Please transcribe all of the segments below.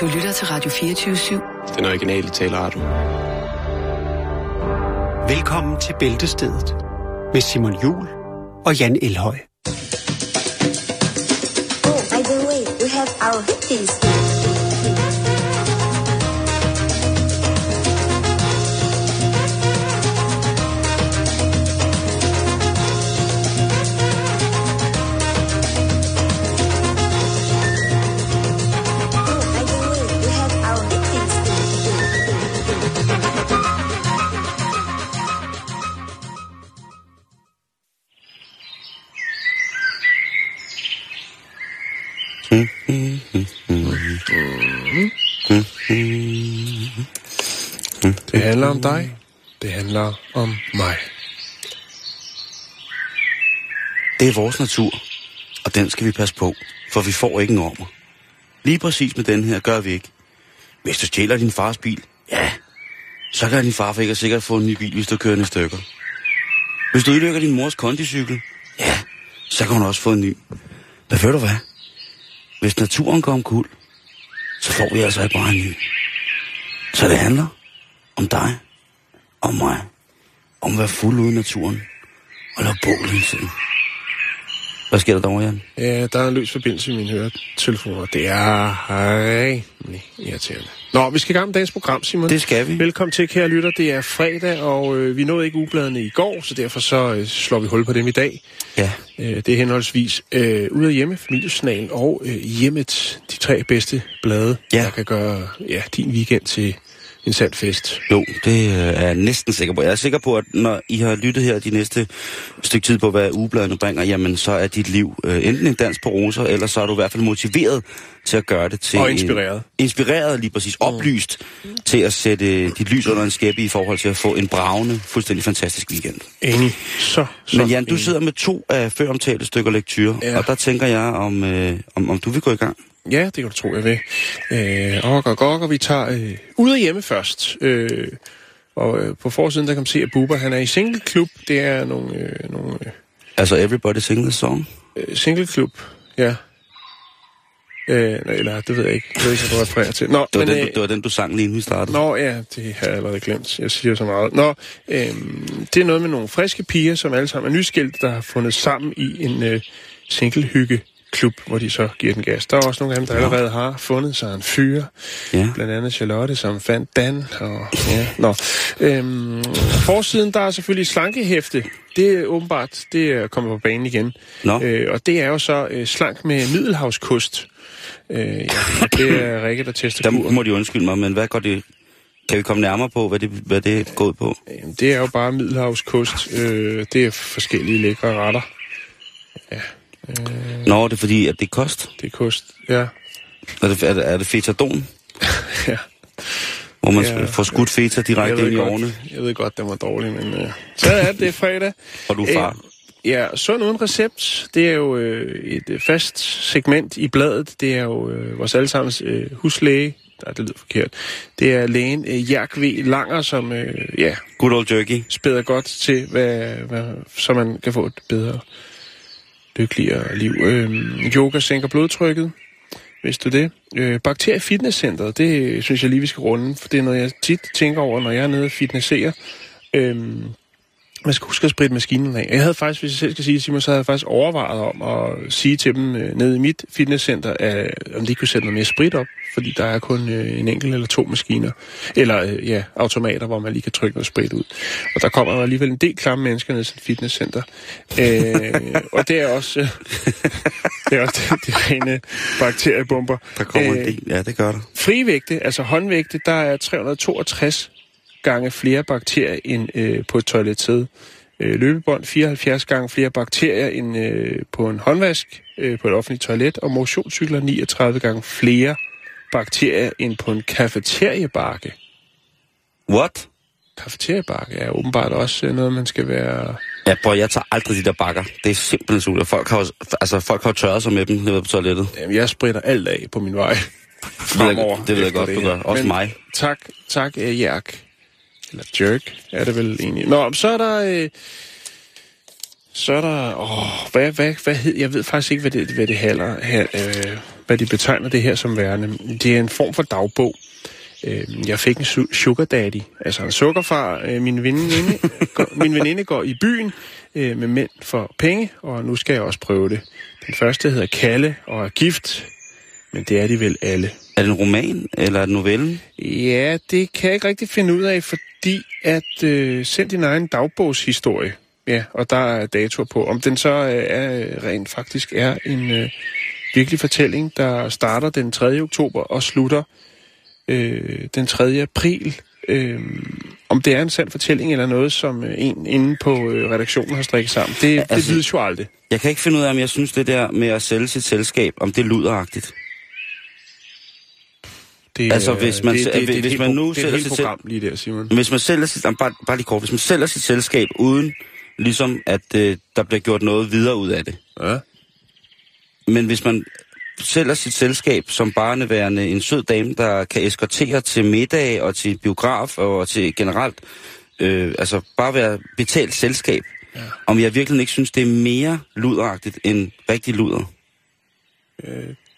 Du lytter til Radio 24-7. Den originale taleradio. Velkommen til Bæltestedet med Simon Jul og Jan Elhøj. Oh, by the way, we have our hippies. Dig. Det handler om mig. Det er vores natur, og den skal vi passe på, for vi får ikke en ormer. Lige præcis med den her gør vi ikke. Hvis du stjæler din fars bil, ja, så kan din far ikke sikkert få en ny bil, hvis du kører den i stykker. Hvis du ødelægger din mors kondicykel, ja, så kan hun også få en ny. Men ved du hvad? Hvis naturen går omkuld, så får vi altså ikke bare en ny. Så det handler om dig, om mig, om at være fuld ude i naturen og lave bål hele tiden. Hvad sker der derovre, Jan? Ja, der er en løs forbindelse i mine høretelefoner. Det er rigtig irriterende. Nå, vi skal i gang med dagens program, Simon. Det skal vi. Velkommen til, kære lytter. Det er fredag, og øh, vi nåede ikke ugebladene i går, så derfor så øh, slår vi hul på dem i dag. Ja, Øh, det er henholdsvis øh, Ud af Hjemme, Familiesnalen og øh, Hjemmet, de tre bedste blade, Ja. der kan gøre ja, din weekend til en fest. jo, det øh, er jeg næsten sikker på. Jeg er sikker på, at når I har lyttet her de næste stykke tid på, hvad ugebladene bringer, jamen så er dit liv øh, enten en dans på roser, eller så er du i hvert fald motiveret til at gøre det til... Og inspireret. En, inspireret, lige præcis. Oplyst til at sætte dit lys under en skæppe i forhold til at få en bravende, fuldstændig fantastisk weekend. Enig. Så, så Men Jan, du enig. sidder med to af før omtalte stykker lektyr, Ja. og der tænker jeg, om, øh, om, om du vil gå i gang. Ja, det kan du tro, jeg vil. Øh, og, og, og, og vi tager øh, ud af hjemme først. Øh, og øh, på forsiden, der kan man se, at Bubber, han er i singleklub. Det er nogle, øh, nogle Altså Everybody Sing the Song. øh, singleklub, ja. Øh, eller, det ved jeg ikke. Jeg ved ikke, hvad du refererer til. Nå, Det var, men, den, øh, du, det var den, du sang lige inden vi startede. Nå ja, det har jeg allerede glemt. Jeg siger så meget. Nå, øhm, det er noget med nogle friske piger, som alle sammen er nyskilt, der har fundet sammen i en øh, singlehygge klub, hvor de så giver den gas. Der er også nogle af dem, der Ja. allerede har fundet sig en fyr. Ja. Blandt andet Charlotte, som fandt Dan. Og, ja, nå. Øhm, forsiden, der er selvfølgelig slankehæfte. Det er åbenbart, det er kommet på banen igen. Nå. Øh, og det er jo så øh, slank med middelhavskost. Øh, ja, det er Rikke, der tester Der kuren. må de undskylde mig, men hvad går det... Kan vi komme nærmere på, hvad det, hvad det går ud på? Jamen, det er jo bare middelhavskost. Øh, det er forskellige lækre retter. Ja, Nå, det er fordi, at det er kost. det er kost. Ja, Er det, er det, er det fetadon, ja. hvor man Ja. får skudt feta direkte ind i årene, godt, jeg ved godt, den var dårlig, men øh, så er det, det er fredag. og du er far? Øh, ja, sund uden recept, det er jo øh, et øh, fast segment i bladet. Det er jo øh, vores allesammens øh, huslæge. Nej, det lyder forkert. Det er lægen øh, Jerk V. Langer, som øh, ja, Good old jerky. spæder godt til, hvad, hvad, så man kan få et bedre, lykkeligere liv. Øh, yoga sænker blodtrykket, hvis du det. Øh, Bakterie Fitnesscenteret, det synes jeg lige, vi skal runde, for det er noget, jeg tit tænker over, når jeg er nede og fitnesserer. Øh, man skal huske at spritte maskinen af. Jeg havde faktisk, hvis jeg selv skal sige, Simon, så havde jeg faktisk overvejet om at sige til dem øh, nede i mit fitnesscenter, at, om de kunne sætte noget mere sprit op, fordi der er kun øh, en enkelt eller to maskiner, eller øh, ja, automater, hvor man lige kan trykke noget sprit ud. Og der kommer alligevel en del klamme mennesker ned til et fitnesscenter. Øh, og det er også, øh, det er også de, de rene bakteriebomber. Der kommer Øh, en del. Ja, det gør der. Frivægte, altså håndvægte, der er 362 gange flere bakterier end øh, på et toiletsæde. Øh, løbebånd 74 gange flere bakterier end øh, på en håndvask øh, på et offentligt toilet, og motionscykler 39 gange flere bakterier end på en kafeteriebakke. What? Kafeteriebakke er åbenbart også øh, noget, man skal være... Ja, bror, jeg tager aldrig de der bakker. Det er simpelthen sult. Folk har, altså, folk har tørret sig med dem nede på toilettet. Jamen, jeg spritter alt af på min vej. Det ved jeg, fremover det ved jeg godt, du her. gør. Også Men mig. Tak, tak, uh, Jerk. Eller Jerk, er det vel egentlig. Nå, så er der... Øh, så er der... Åh, hvad, hvad, hvad hed... Jeg ved faktisk ikke, hvad det, hvad det handler, her, øh, hvad de betegner det her som værende. Det er en form for dagbog. Øh, jeg fik en su- sugar daddy, altså en sukkerfar. Øh, min, veninde, går, min veninde går i byen øh, med mænd for penge, og nu skal jeg også prøve det. Den første hedder Kalle og er gift, men det er de vel alle. Er det en roman, eller er det novellen? Ja, det kan jeg ikke rigtig finde ud af, fordi at øh, send din egen dagbogshistorie. Ja, og der er datoer på. Om den så øh, er, rent faktisk er en øh, virkelig fortælling, der starter den 3. oktober og slutter øh, den 3. april. Øh, om det er en sand fortælling eller noget, som øh, en inde på øh, redaktionen har strikket sammen, det, altså, det vides jo aldrig. Jeg kan ikke finde ud af, om jeg synes det der med at sælge sit selskab, om det er luderagtigt. Det, Altså, øh, hvis man det, det, det, hvis man nu det er sig selv- program lige der, Simon. Hvis man sælger sit, bare, bare lige kort, hvis man sælger sit selskab uden ligesom, at øh, der bliver gjort noget videre ud af det. Ja. Men hvis man sælger sit selskab som barneværende en sød dame, der kan eskortere til middag og til biograf og til generelt, øh, altså bare være betalt selskab, ja. om jeg virkelig ikke synes, det er mere luderagtigt end rigtig luder.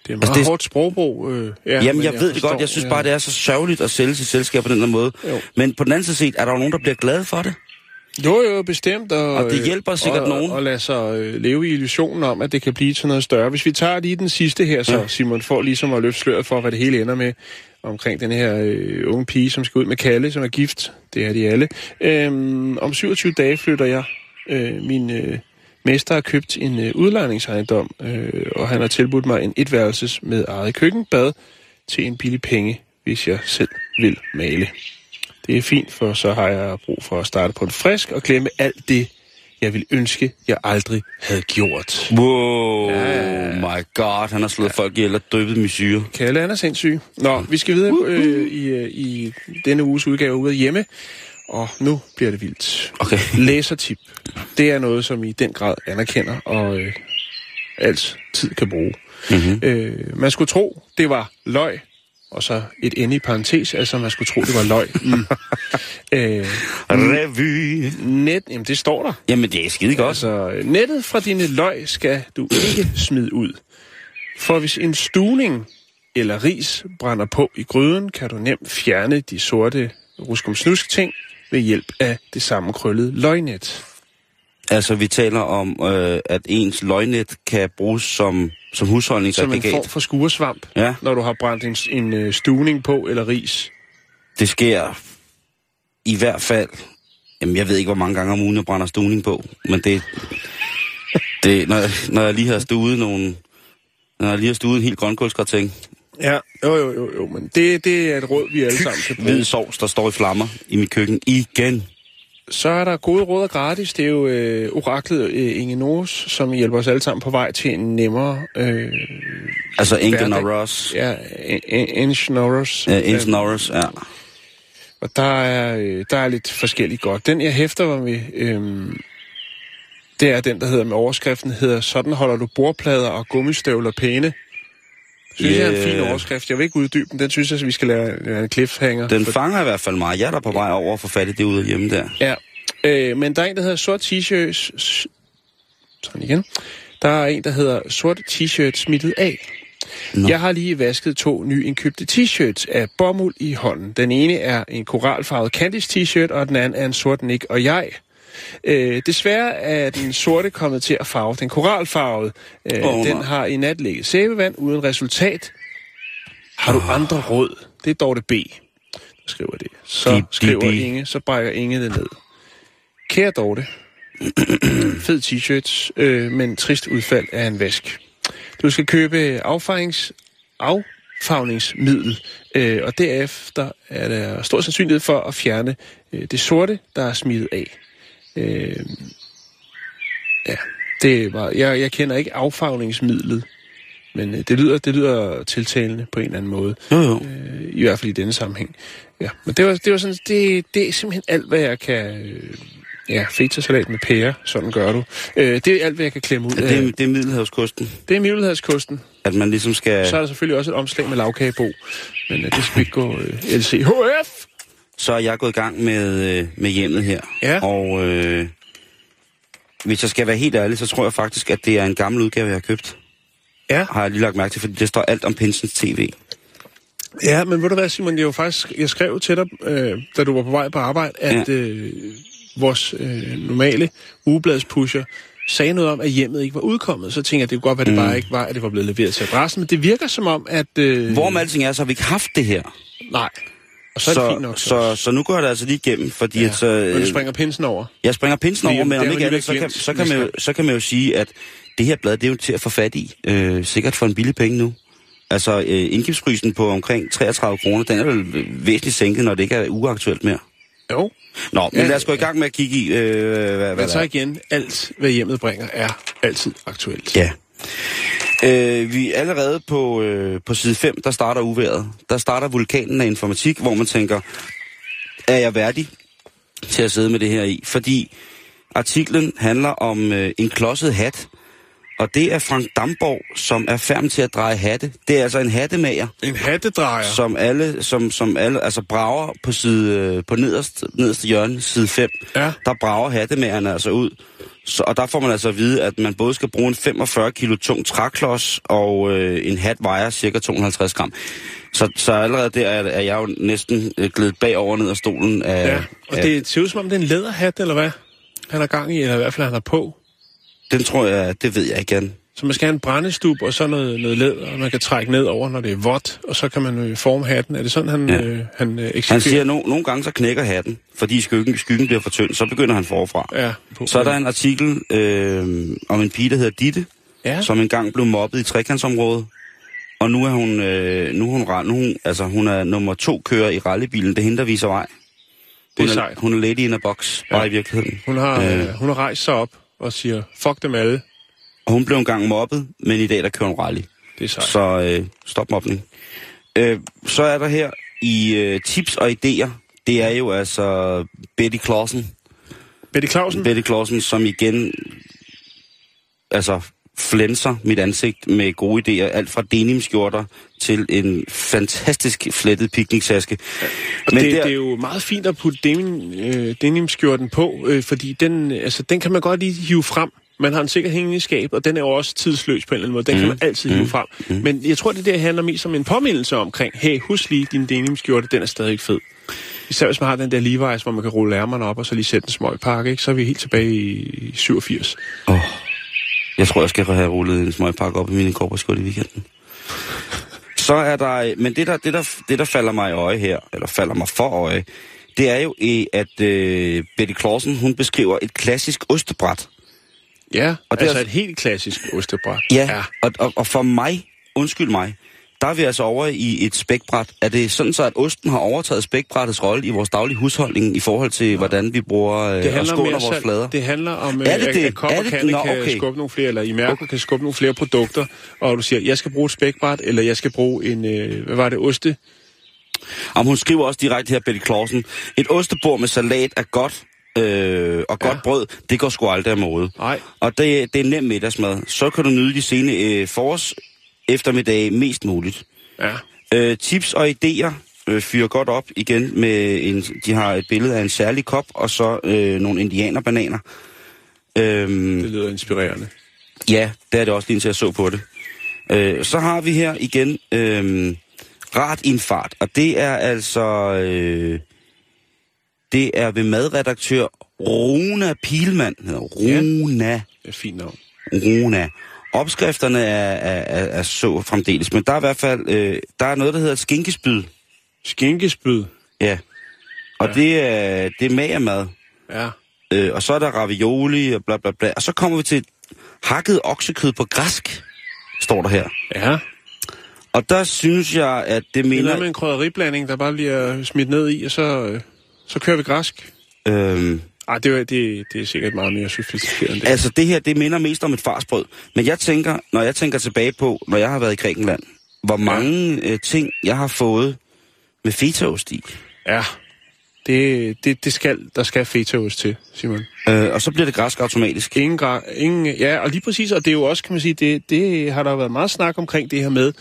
Det er meget Altså, altså, det hårdt sprogbrug. Øh, ja, Jamen, men jeg, jeg ved det godt. Jeg synes ja. bare, det er så sørgeligt at sælge sit selskab på den her måde. Jo. Men på den anden side set, er der jo nogen, der bliver glade for det. Jo, jo, bestemt. Og, Og det hjælper sikkert og, nogen. Og lade sig øh, leve i illusionen om, at det kan blive til noget større. Hvis vi tager lige den sidste her, så Ja. Simon får ligesom at løfte sløret for, hvad det hele ender med omkring den her øh, unge pige, som skal ud med Kalle, som er gift. Det er de alle. Øhm, om 27 dage flytter jeg. Øh, min øh, mester har købt en øh, udlejningsejendom, øh, og han har tilbudt mig en etværelses med eget køkkenbad til en billig penge, hvis jeg selv vil male. Det er fint, for så har jeg brug for at starte på en frisk og glemme alt det, jeg vil ønske, jeg aldrig havde gjort. Wow, ja. my god, han har slået ja. folk ihjel og døbet dem i syre. Kalle, han er sindssyg. Nå, vi skal videre øh, i, øh, i denne uges udgave ude af hjemme, og nu bliver det vildt. Okay. Læsertip. Det er noget, som I i den grad anerkender, og øh, alt tid kan bruge. Mm-hmm. Øh, man skulle tro, det var løg, og så et ende i parentes, altså man skulle tro, det var løg. Mm. øh, Revy. net, jamen det står der. Jamen, det er skide godt. Altså, nettet fra dine løg skal du ikke smide ud. For hvis en stuning eller ris brænder på i gryden, kan du nemt fjerne de sorte ruskum-snusk ting ved hjælp af det samme krøllede løgnet. Altså, vi taler om, øh, at ens løgnet kan bruges som, som Som en husholdningsaggregat. form for skuresvamp, Ja. når du har brændt en, en øh, stuning på eller ris. Det sker i hvert fald... Jamen, jeg ved ikke, hvor mange gange om ugen jeg brænder stuning på, men det... det når, jeg, når jeg lige har stuet nogle... Når jeg lige har stuet en helt grønkålsgrateng, Ja, jo, jo, jo, jo, men det, det er et råd, vi alle sammen kan bruge. hvid sovs, der står i flammer i mit køkken igen. Så er der gode råd og gratis. Det er jo øh, oraklet øh, Inge Nors, som hjælper os alle sammen på vej til en nemmere... Øh, Altså, Hverdag. Ross. ja, Inge Norris. Ja, Ingen Norris, ja. Og der er, øh, der er lidt forskelligt godt. Den, jeg hæfter mig med, øh, det er den, der hedder med overskriften, hedder Sådan holder du bordplader og gummistøvler pæne. Synes yeah. jeg er en fin Yeah. overskrift. Jeg vil ikke uddybe den. Den synes jeg, vi skal lade en cliffhanger. Den For- fanger i hvert fald mig. Jeg er der på vej over få fat i det ude hjemme der. Ja, øh, men der er en, der hedder sort t-shirt... s- Sådan igen. Der er en, der hedder sort t-shirt smittet af. Nå. Jeg har lige vasket to nyindkøbte t-shirts af bomuld i hånden. Den ene er en koralfarvet Candice t-shirt, og den anden er en sort Nick og jeg. Øh, desværre er den sorte kommet til at farve den koralfarvede. Øh, Åh, den har i nat ligget sæbevand uden resultat. Har du andre råd? Det er Dorte B. Der skriver det. Så skriver di. Inge, så brækker Inge det ned. Kære Dorte, fed t-shirt, øh, men trist udfald af en vask. Du skal købe affarings, affagningsmiddel, øh, og derefter er der stor sandsynlighed for at fjerne øh, det sorte, der er smidt af. Øh, ja, det var, jeg, jeg kender ikke affagningsmidlet, men øh, det, lyder, det lyder tiltalende på en eller anden måde. Jo, jo. Øh, I hvert fald i denne sammenhæng. Ja, men det var, det var sådan, det, det er simpelthen alt, hvad jeg kan... Øh, ja, feta-salat med pære, sådan gør du. Øh, det er alt, hvad jeg kan klemme ud Ja, det, er, det er Middelhavskysten. Det er Middelhavskysten. At man ligesom skal... Så er der selvfølgelig også et omslag med lavkagebo. Men øh, det skal vi ikke gå øh, LCHF. Så er jeg gået i gang med, øh, med hjemmet her. Ja. Og øh, hvis jeg skal være helt ærlig, så tror jeg faktisk, at det er en gammel udgave, jeg har købt. Ja. har jeg lige lagt mærke til, fordi det står alt om Pinsens TV. Ja, men ved du hvad, Simon, jeg, var faktisk, jeg skrev til dig, øh, da du var på vej på arbejde, at Ja. øh, vores øh, normale ugebladspusher sagde noget om, at hjemmet ikke var udkommet. Så tænkte jeg, det kunne godt være, at det Mm. bare ikke var, at det var blevet leveret til adressen. Men det virker som om, at... Øh, Hvor med alting er, så har vi ikke haft det her. Nej. Og så er det fint nok. så, så nu går det altså lige igennem, fordi ja. at så, Men du øh, springer pinsen over. jeg springer pinsen Fordi over, men om ikke andet, så kan, så, kan man jo, så kan man jo sige, at det her blad, det er jo til at få fat i. Øh, sikkert for en billig penge nu. Altså, øh, indkøbsprisen på omkring 33 kroner, den er vel væsentligt sænket, når det ikke er uaktuelt mere. Jo. Nå, men Ja, lad os gå i gang med at kigge i, øh, hvad, hvad Men så igen, alt hvad hjemmet bringer, er altid aktuelt. Ja. Øh, vi er allerede på, øh, på side 5, der starter uværet. Der starter vulkanen af informatik, hvor man tænker, er jeg værdig til at sidde med det her i? Fordi artiklen handler om øh, en klodset hat, og det er Frank Damborg, som er færm til at dreje hatte. Det er altså en hattemager, En hattedrejer. som alle, som, som alle, altså brager på side, øh, på nederste, nederste hjørne, side 5, Ja. der brager hattemagerne altså ud. Så, og der får man altså at vide, at man både skal bruge en 45 kilo tung træklods, og øh, en hat vejer cirka 250 gram. Så, så allerede der er, er jeg jo næsten øh, glædet bagover ned af stolen af... Ja. Og af, det ser ud som om, det er en læderhat, eller hvad? Han har gang i, eller i hvert fald han har på. Den tror jeg, det ved jeg ikke, Jan. Så man skal have en brændestub og så noget, noget læder, og man kan trække ned over, når det er vådt, og så kan man øh, forme hatten. Er det sådan, han, Ja. øh, han øh, eksekverer? Han siger, at no, nogle gange så knækker hatten, fordi skyggen, skyggen bliver for tynd. Så begynder han forfra. Ja, på, Så er der en artikel øh, om en pige, der hedder Ditte, Ja, som engang blev mobbet i trekantsområdet. Og nu er hun, øh, nu er hun, nu hun, altså hun er nummer to kører i rallybilen. Det henter viser vej. Det er Hun sejt. Hun er lady in a box, bare Ja. i virkeligheden. hun har, Øh. øh. hun har rejst sig op og siger, fuck dem alle. Og hun blev engang mobbet, men i dag der kører hun rally. Det er sejt. Så øh, stop mobning. Øh, så er der her i øh, tips og idéer. Det er jo altså Betty Clausen. Betty Clausen? Betty Clausen, som igen altså flænser mit ansigt med gode idéer. Alt fra denimskjorter til en fantastisk flettet pikniktaske. Og det, det er jo meget fint at putte denim, øh, denimskjorten på, øh, fordi den, altså, den kan man godt lige hive frem. Man har den sikkert hængende i skab, og den er jo også tidsløs på en eller anden måde. Den mm. kan man altid hive frem. Mm. Men jeg tror, det der handler mest om en påmindelse omkring, hey, husk lige, din denimskjorte, den er stadig fed. Især hvis man har den der Levi's, hvor man kan rulle ærmerne op og så lige sætte en smøg pakke, ikke? så er vi helt tilbage i 87. Oh, jeg tror, jeg skal have rullet en smøgpakke op i mine korporskål i weekenden. Så er der, men det der, det, der, det der falder mig i øje her, eller falder mig for øje, det er jo, at øh, Betty Clausen, hun beskriver et klassisk ostebræt. Ja, Og det det er- altså et helt klassisk ostebræt. Ja, ja. Og, og, og for mig, undskyld mig, der er vi altså over i et spækbræt. Er det sådan så, at osten har overtaget spækbrættets rolle i vores daglige husholdning i forhold til, hvordan vi bruger øh, Det og skåler mere vores salg. flader? Det handler om, Er det at, det? at Kop Er og det- kan okay. skubbe nogle flere, eller i Mærko kan skubbe nogle flere produkter, og du siger, jeg skal bruge et spækbræt, eller jeg skal bruge en, øh, hvad var det, oste? Om hun skriver også direkte her, Betty Clausen, et ostebord med salat er godt, øh, og godt Ja. brød, det går sgu aldrig af mode. Nej. Og det, det er nem middagsmad. Så kan du nyde de sene øh, forårs eftermiddag mest muligt. Ja, Øh, tips og idéer øh, fyrer godt op igen med en, de har et billede af en særlig kop og så øh, nogle indianerbananer. Øhm, det lyder inspirerende. ja, det er det også lige til at så på det. Øh, så har vi her igen øh, rart i en fart, og det er altså øh, det er ved madredaktør Runa Pilman. Hedder Runa. Det er fint navn. Runa. Opskrifterne er, er, er, er så fremdeles, men der er i hvert fald øh, der er noget, der hedder skinkespyd. Skinkespyd. Ja. Og Ja. ja. det er, det er magermad. Ja. Øh, og så er der ravioli og bla bla bla. Og så kommer vi til hakket oksekød på græsk, står der her. Ja. Og der synes jeg, at det Det er med en krydderiblanding, der bare bliver smidt ned i, og så, øh, så kører vi græsk. Øhm, Ej, det, er- det, det er sikkert meget mere sofistikeret end det. altså det her, det minder mest om et farsbrød. Men jeg tænker, når jeg tænker tilbage på, når jeg har været i Grækenland, hvor mange øh, ting, jeg har fået med fetaost i. Ja. Det, det, det skal, der skal fetaost til, Simon. Øh, og så bliver det græsk automatisk. Ingen, gra- ingen, ja, og lige præcis, og det er jo også, kan man sige, det, det har der været meget snak omkring det her med,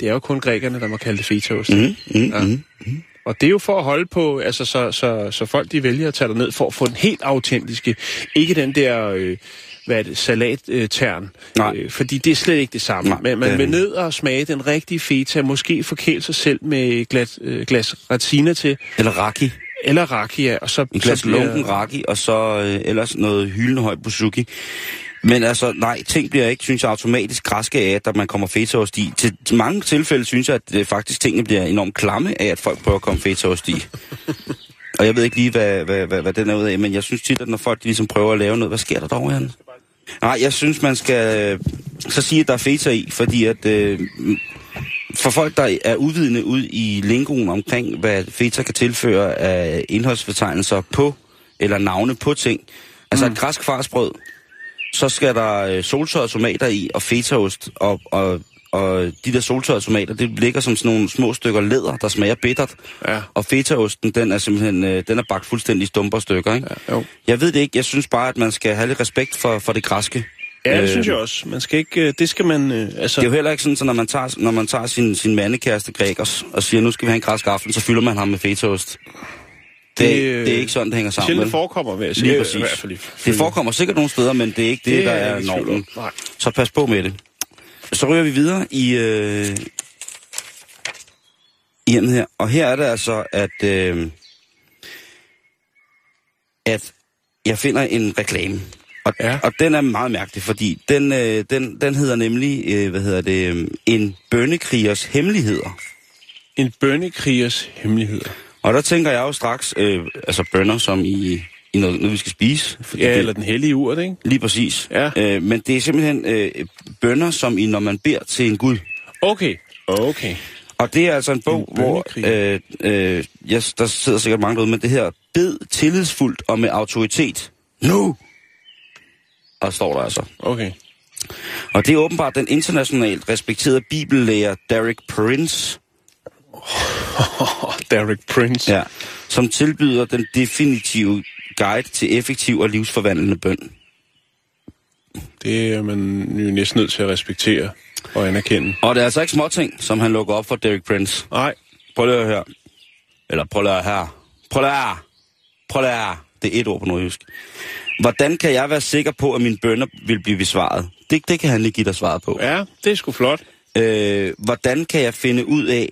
det er jo kun grækerne, der må kalde det fetaost. Mm, mm, Ja. mm. Og det er jo for at holde på, altså så, så, så folk de vælger at tage ned for at få den helt autentiske, ikke den der, øh, hvad er det, salattern. Nej. Øh, fordi det er slet ikke det samme. Nej, Men man det- vil ned og smage den rigtige feta, måske forkæle sig selv med et glas, øh, glas retina til, Eller raki. eller rakia, og så, En glas så bliver- lunken raki, og så øh, ellers noget hyldende høj buzuki. Men altså, nej, ting bliver ikke, synes jeg, automatisk græske af, at man kommer fetaost i. Til, til mange tilfælde synes jeg, at øh, faktisk tingene bliver enormt klamme af, at folk prøver at komme fetaost i. og jeg ved ikke lige, hvad, hvad, hvad, hvad den er ud af, men jeg synes tit, at når folk de ligesom prøver at lave noget, hvad sker der dog, Jan? Nej, jeg synes, man skal øh, så sige, at der er feta i, fordi at øh, for folk, der er uvidende ud i lingoen omkring, hvad feta kan tilføre af indholdsbetegnelser på, eller navne på ting. Altså mm. et græsk farsbrød, så skal der øh, soltørrede tomater i, og fetaost, og, og, og de der soltørrede tomater, det ligger som sådan nogle små stykker læder, der smager bittert. Ja. Og fetaosten, den er simpelthen, øh, den er bagt fuldstændig stumper stykker, ikke? Ja, jo. Jeg ved det ikke, jeg synes bare, at man skal have lidt respekt for, for det græske. Ja, det Øh, synes jeg også. Man skal ikke, øh, det skal man, øh, altså... Det er jo heller ikke sådan, så når man tager, når man tager sin, sin mandekæreste Gregers og siger, nu skal vi have en græsk aften, så fylder man ham med fetaost. Det, det, øh, det er ikke sådan, det hænger sammen. Sjældent vel? forekommer, vil jeg sige. Lige I hvert fald Det forekommer sikkert nogle steder, men det er ikke det, Det det der er er normen. Så pas på med det. Så ryger vi videre i øh, i hjemmet her. Og her er det altså, at, øh, at jeg finder en reklame. Og, Ja. og den er meget mærkelig, fordi den, øh, den, den hedder nemlig, øh, hvad hedder det, øh, en bønnekrigers hemmeligheder. En bønnekrigers hemmeligheder. Og der tænker jeg jo straks, øh, altså bønner som i, i noget, noget, vi skal spise. Fordi Ja, det, eller den hellige urt, ikke? Lige præcis. Ja. Øh, men det er simpelthen øh, bønder, som i, når man beder til en gud. Okay. Okay. Og det er altså en bog, En hvor øh, øh, yes, der sidder sikkert mange derude, men det her, bed tillidsfuldt og med autoritet. Nu! Og står der altså. Okay. Og det er åbenbart den internationalt respekterede bibellæger Derek Prince, Oh, Derek Prince. ja, som tilbyder den definitive guide til effektiv og livsforvandlende bøn. Det er man jo næsten nødt til at respektere og anerkende. Og det er altså ikke småting, som han lukker op for Derek Prince. Nej. Prøv lige at høre. Eller prøv lige at høre. Prøv lige at høre. Prøv lige at høre. Det er et ord på nordjysk. Hvordan kan jeg være sikker på, at mine bønder vil blive besvaret? Det, det kan han lige give dig svaret på. Ja, det er sgu flot. Øh, hvordan kan jeg finde ud af,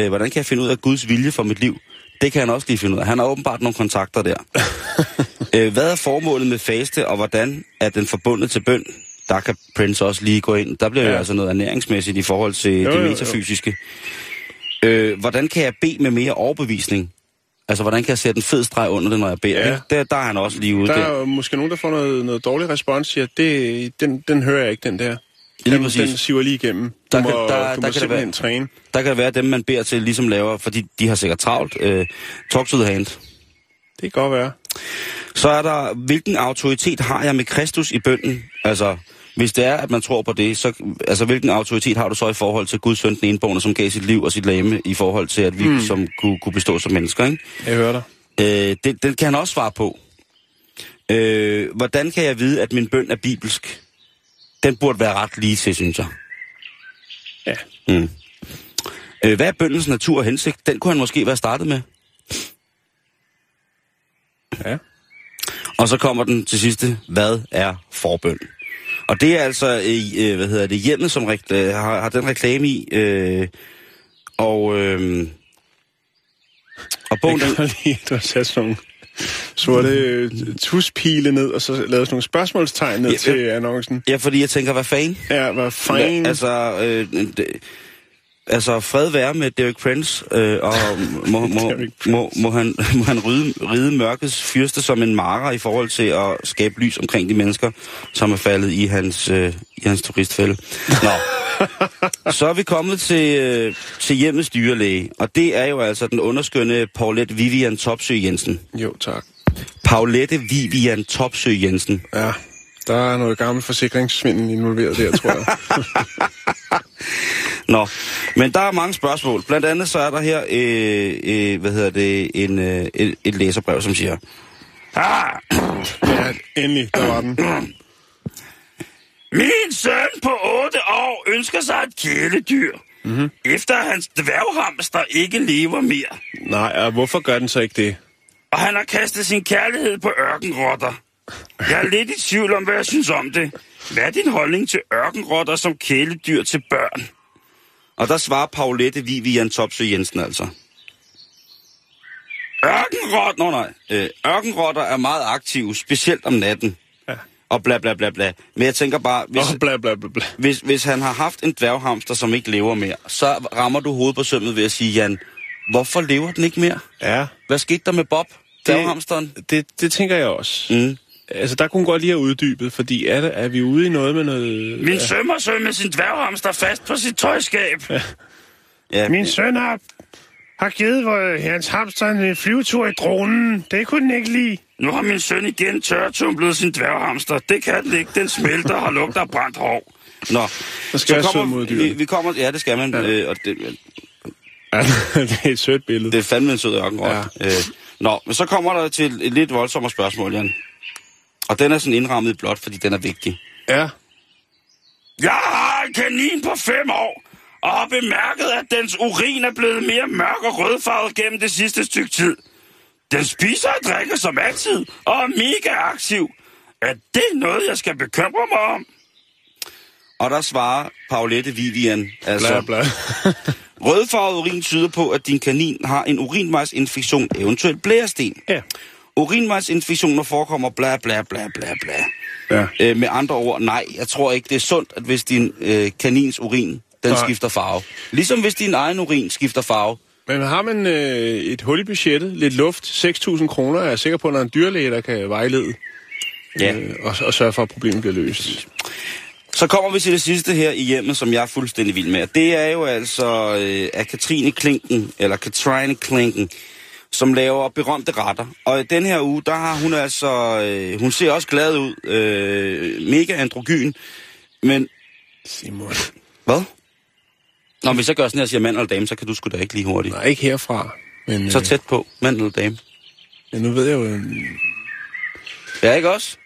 øh, hvordan kan jeg finde ud af Guds vilje for mit liv? Det kan han også lige finde ud af. Han har åbenbart nogle kontakter der. øh, hvad er formålet med faste, og hvordan er den forbundet til bøn? Der kan Prince også lige gå ind. Der bliver ja. jo Ja. altså noget ernæringsmæssigt i forhold til jo, Jo, det jo, jo. metafysiske. Øh, hvordan kan jeg bede med mere overbevisning? Altså, hvordan kan jeg sætte en fed streg under det, når jeg beder? Ja. Der, der er han også lige ude. Der Der, er jo måske nogen, der får noget, noget dårlig respons, siger, det, den, den hører jeg ikke, den der. Den, præcis. den siver lige igennem. Du Der må, kan- der- du der må kan simpelthen være- træne. der kan det være, dem, man beder til, ligesom laver, fordi de har sikkert travlt. Øh, talk to the hand. Det kan godt være. Så er der, hvilken autoritet har jeg med Kristus i bønden? Altså, hvis det er, at man tror på det, så altså, hvilken autoritet har du så i forhold til Guds søn, den enborne, som gav sit liv og sit lame, i forhold til, at vi mm. som kunne, kunne bestå som mennesker, ikke? Jeg hører dig. Øh, det, den kan han også svare på. Øh, hvordan kan jeg vide, at min bøn er bibelsk? Den burde være ret lige til, synes jeg. Ja. Mm. Øh, hvad er bøndens natur og hensigt? Den kunne han måske være startet med. Ja. Og så kommer den til sidste, hvad er forbøn? Og det er altså, øh, øh, hvad hedder det, hjemmet, som rek- øh, har, har den reklame i. Øh, og, øh, og bogen, Jeg den, kan lide, at du har sat sådan nogle sorte øh, tuspile ned, og så lavet sådan nogle spørgsmålstegn ned Ja, til annoncen. ja, fordi jeg tænker, hvad fanden? Ja, hvad fine. Altså, øh, det, altså, fred være med Derek Prince, øh, og må, må, Prince. må, må han, må han ride, ride mørkets fyrste som en marer i forhold til at skabe lys omkring de mennesker, som er faldet i hans, øh, i hans turistfælde. Nå. Så er vi kommet til, øh, til hjemmets dyrlæge, og det er jo altså den underskønne Paulette Vivian Topsø Jensen. Jo, tak. Paulette Vivian Topsø Jensen. Ja, der er noget gammel forsikringssvindel involveret der, tror jeg. Nå, men der er mange spørgsmål. Blandt andet så er der her, øh, øh, hvad hedder det, en, øh, et, et læserbrev, som siger, ah, ja, endelig, der var den. Min søn på 8 år ønsker sig et kæledyr. Mm-hmm. Efter at hans dværghamster ikke lever mere, Nej, og hvorfor gør den så ikke det? og han har kastet sin kærlighed på ørkenrotter. Jeg er lidt i tvivl om, hvad jeg synes om det. Hvad er din holdning til ørkenrotter som kæledyr til børn? Og der svarer Paulette Vivian Topsø Jensen altså. Ørkenrotter, nå nej, øh, ørkenrotter er meget aktive, specielt om natten. Ja. Og bla bla bla bla. Men jeg tænker bare, hvis, bla, bla, bla, bla. hvis, hvis han har haft en dværghamster, som ikke lever mere, så rammer du hovedet på sømmet ved at sige, Jan, hvorfor lever den ikke mere? Ja, Hvad skete der med Bob, dværghamsteren? det, det tænker jeg også. Mm. Altså, der kunne godt lige have uddybet, fordi er, det, er vi ude i noget med noget... Min søn har søn med sin dværghamster fast på sit tøjskab. Ja. ja Min søn har, har givet hvor, hans hamster en flyvetur i dronen. Det kunne den ikke lide. Nu har min søn igen tørretumblet sin dværghamster. Det kan den ikke. Den smelter og har lugter af brændt hår. Nå, Der skal sød kommer, mod vi, vi kommer... Ja, det skal man. Ja. Øh, og det, Ja, det er et sødt billede. det er fandme en sød ørkenrot. Ja. Øh, nå, men så kommer der til et lidt voldsommere spørgsmål, Jan. Og den er sådan indrammet i blåt, fordi den er vigtig. Ja. Jeg har en kanin på fem år, og har bemærket, at dens urin er blevet mere mørk og rødfarvet gennem det sidste stykke tid. Den spiser og drikker som altid, og er mega aktiv. Er det noget, jeg skal bekymre mig om? Og der svarer Paulette Vivian, altså, Bla, bla. rødfarvet urin tyder på, at din kanin har en urinvejsinfektion, eventuelt blæresten. ja. Urinvejsinfektioner forekommer bla bla bla bla bla. Ja. Øh, med andre ord, nej, jeg tror ikke, det er sundt, at hvis din øh, kanins urin, den Nej. skifter farve. Ligesom hvis din egen urin skifter farve. Men har man øh, et hul i budgettet, lidt luft, 6.000 kroner, er jeg sikker på, at der er en dyrlæge, der kan vejlede Ja. øh, og, og sørge for, at problemet bliver løst. Så kommer vi til det sidste her i hjemmet, som jeg er fuldstændig vild med. Det er jo altså øh, af Katrine Klinken, eller Katrine Klinken, som laver berømte retter. Og den her uge, der har hun altså... Øh, hun ser også glad ud. Øh, mega androgyn. Men... Simon. Hvad? Nå, hvis jeg gør sådan her og siger mand eller dame, så kan du sgu da ikke lige hurtigt. Nej, ikke herfra. Men, Så tæt på, mand eller dame. Øh, ja, nu ved jeg jo... øh, Ja, ikke også?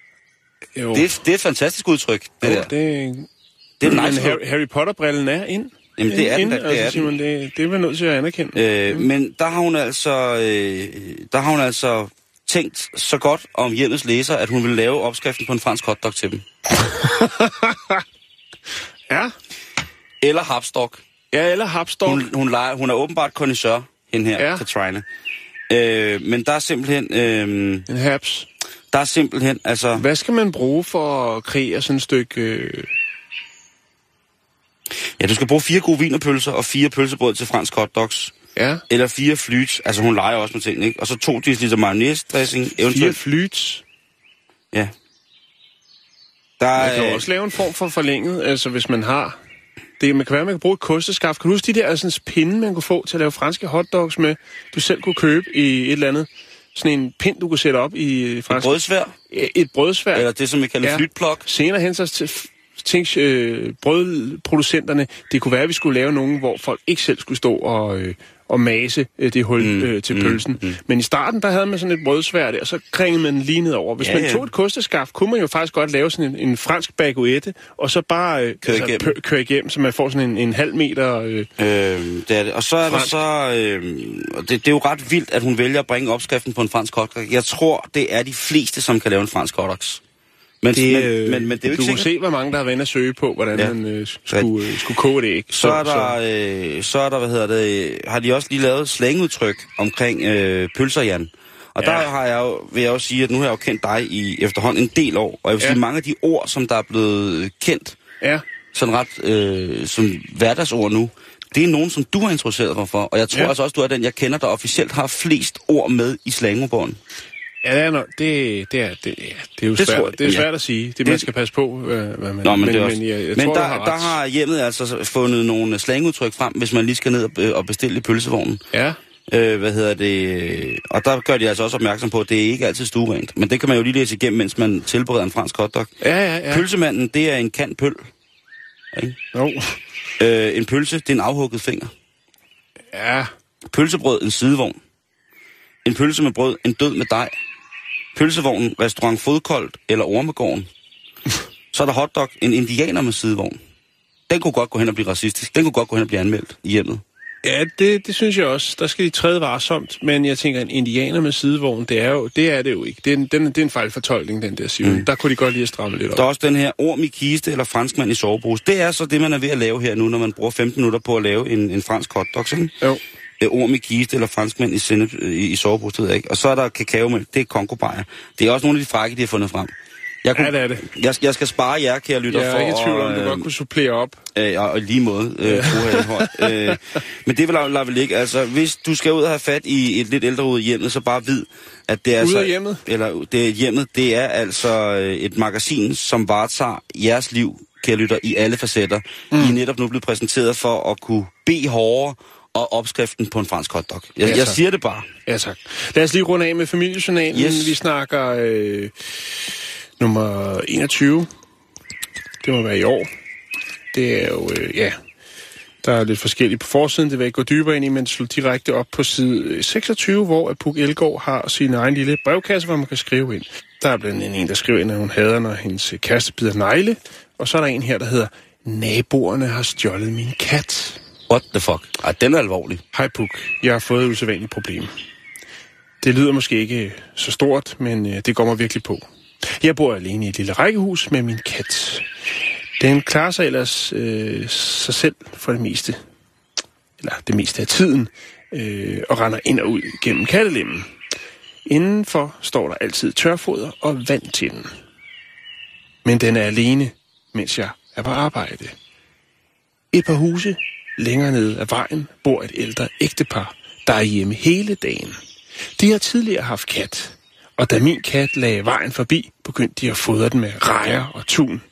jo Det, er- det er et fantastisk udtryk, det jo, der. det, Det er nice. Harry, Harry Potter-brillen er ind. Jamen, det er den da, det altså, er. Simon, det, det er vi nødt til at anerkende. Øh, men der har hun altså, øh, der har hun altså tænkt så godt om hjemmets læser, at hun vil lave opskriften på en fransk hotdog til dem. Ja. Eller hapstok. Ja, eller Hapstork. Hun, hun, leger, hun er åbenbart connoisseur, hende her, ja. Katrine. Øh, men der er simpelthen, øh, En haps. der er simpelthen, altså, Hvad skal man bruge for at kreere sådan et stykke... Øh... ja, du skal bruge fire gode vinerpølser og fire pølsebrød til fransk hotdogs. Ja, Eller fire flyts, altså hun leger også med ting, ikke? Og så to deciliter mayonnaise-dressing, fire eventuelt. flyts. Ja. Der Man kan er, også lave en form for forlænget, altså hvis man har... Det, man kan være, man kan bruge et kosteskaft. Kan du huske de der sådan, pinde, man kunne få til at lave franske hotdogs med, du selv kunne købe i et eller andet? Sådan en pind, du kunne sætte op i fransk... brødsvær, Et brødsvær. eller det, som vi kalder ja. flytplok. Senere hen så til tænk, øh, brødproducenterne, det kunne være, at vi skulle lave nogen, hvor folk ikke selv skulle stå og, øh, og mase øh, det hul mm, øh, til mm, pølsen. Mm. Men i starten, der havde man sådan et brødsvær der, og så kringede man lige ned over. Hvis Ja, man ja. tog et kosteskaft, kunne man jo faktisk godt lave sådan en, en fransk baguette, og så bare øh, Køre igennem. pø- køre igennem, så man får sådan en, en halv meter... Øh, Øh, det er det. Og så er Fransk. der så... Øh, det, det er jo ret vildt, at hun vælger at bringe opskriften på en fransk hotdog. Jeg tror, det er de fleste, som kan lave en fransk hotdogs. Men, det, men, øh, men, men det er jo du ikke kunne sikkert. se, hvor mange der har været inde og søge på, hvordan Ja. man øh, skulle, øh, skulle koge det æg. Så er der, øh, så er der, hvad hedder det, har de også lige lavet slangudtryk omkring øh, pølser, Jan. Og Ja. der har jeg jo, vil jeg jo sige, at nu har jeg jo kendt dig i efterhånden en del år. Og jeg vil Ja. sige, mange af de ord, som der er blevet kendt, Ja, sådan ret øh, som hverdagsord nu, det er nogen, som du har introduceret mig for. Og jeg tror ja. altså også, du er den, jeg kender, der officielt har flest ord med i slangordbogen. Ja, det er, nok, det, det, er, det, ja, det er jo Det svært, tror det er ja. svært at sige. Det, man Det- skal passe på, hvad, hvad man... Nå, men, det er også, men jeg, jeg men tror, der, har der har hjemmet altså fundet nogle slangudtryk frem, hvis man lige skal ned og, øh, bestille i pølsevognen. Ja, Øh, hvad hedder det? Og der gør de altså også opmærksom på, at det er ikke altid stuerent. Men det kan man jo lige læse igennem, mens man tilbereder en fransk hotdog. ja, ja. Ja. ja. Pølsemanden, det er en kant pøl. Ikke? Jo. Øh, en pølse, det er en afhugget finger. Ja, Pølsebrød, en sidevogn. En pølse med brød, en død med dej. Pølsevognen, restaurant Fodkoldt eller Ormegården. Så er der hotdog, en indianer med sidevogn. den kunne godt gå hen og blive racistisk. Den kunne godt gå hen og blive anmeldt i hjemmet. Ja, det, det synes jeg også. Der skal de træde varsomt, men jeg tænker, en indianer med sidevogn, det er, jo, det er det jo ikke. Det er en, den, det er en fejlfortolkning, den der Simon. Mm. Der kunne de godt lige at stramme lidt op. Der er også den her orm i kiste eller franskmand i sovepose. Det er så det, man er ved at lave her nu, når man bruger 15 minutter på at lave en, en fransk hotdog, ikke? Jo. Er orm i kiste eller franskmand i, sennep, i, i sovepose, det ved jeg ikke. Og så er der kakaomælk, det er kongobajer. Det er også nogle af de frække, de har fundet frem. Jeg, Ja, det er det. Jeg, jeg skal spare jer, kære lytter, Jeg er for ikke i tvivl om, du øh, godt kunne supplere op. Øh, og, og lige måde, øh, fru øh, men det vil jeg vel ikke. Altså, hvis du skal ud og have fat i et lidt ældre ud hjemmet, så bare vid, at det er Ude altså... af hjemmet? Eller det er hjemmet, det er altså øh, et magasin, som varetager jeres liv, kære lytter, i alle facetter. Mm. I er netop nu blevet præsenteret for at kunne bede hårdere og opskriften på en fransk hotdog. Jeg, Ja, jeg siger det bare. Ja, tak. Lad os lige runde af med familiejournalen. Yes. Vi snakker øh, nummer 21. Det må være i år. Det er jo, øh, ja, der er lidt forskelligt på forsiden. Det vil jeg ikke gå dybere ind i, men slå direkte op på side 26, hvor Puk Elgård har sin egen lille brevkasse, hvor man kan skrive ind. Der er blandt andet en, der skriver ind, at hun hader, når hendes kæreste bider negle. Og så er der en her, der hedder, naboerne har stjålet min kat. What the fuck? Ej, den er alvorlig. Hej Puk, jeg har fået et usædvanligt problem. Det lyder måske ikke øh, så stort, men øh, det går mig virkelig på. Jeg bor alene i et lille rækkehus med min kat. Den klarer sig ellers øh, sig selv for det meste, eller det meste af tiden, øh, og render ind og ud gennem kattelemmen. Indenfor står der altid tørfoder og vand til den. Men den er alene, mens jeg er på arbejde. Et par huse længere nede af vejen bor et ældre ægtepar, der er hjemme hele dagen. De har tidligere haft kat, og da min kat lagde vejen forbi, begyndte de at fodre den med rejer og tun.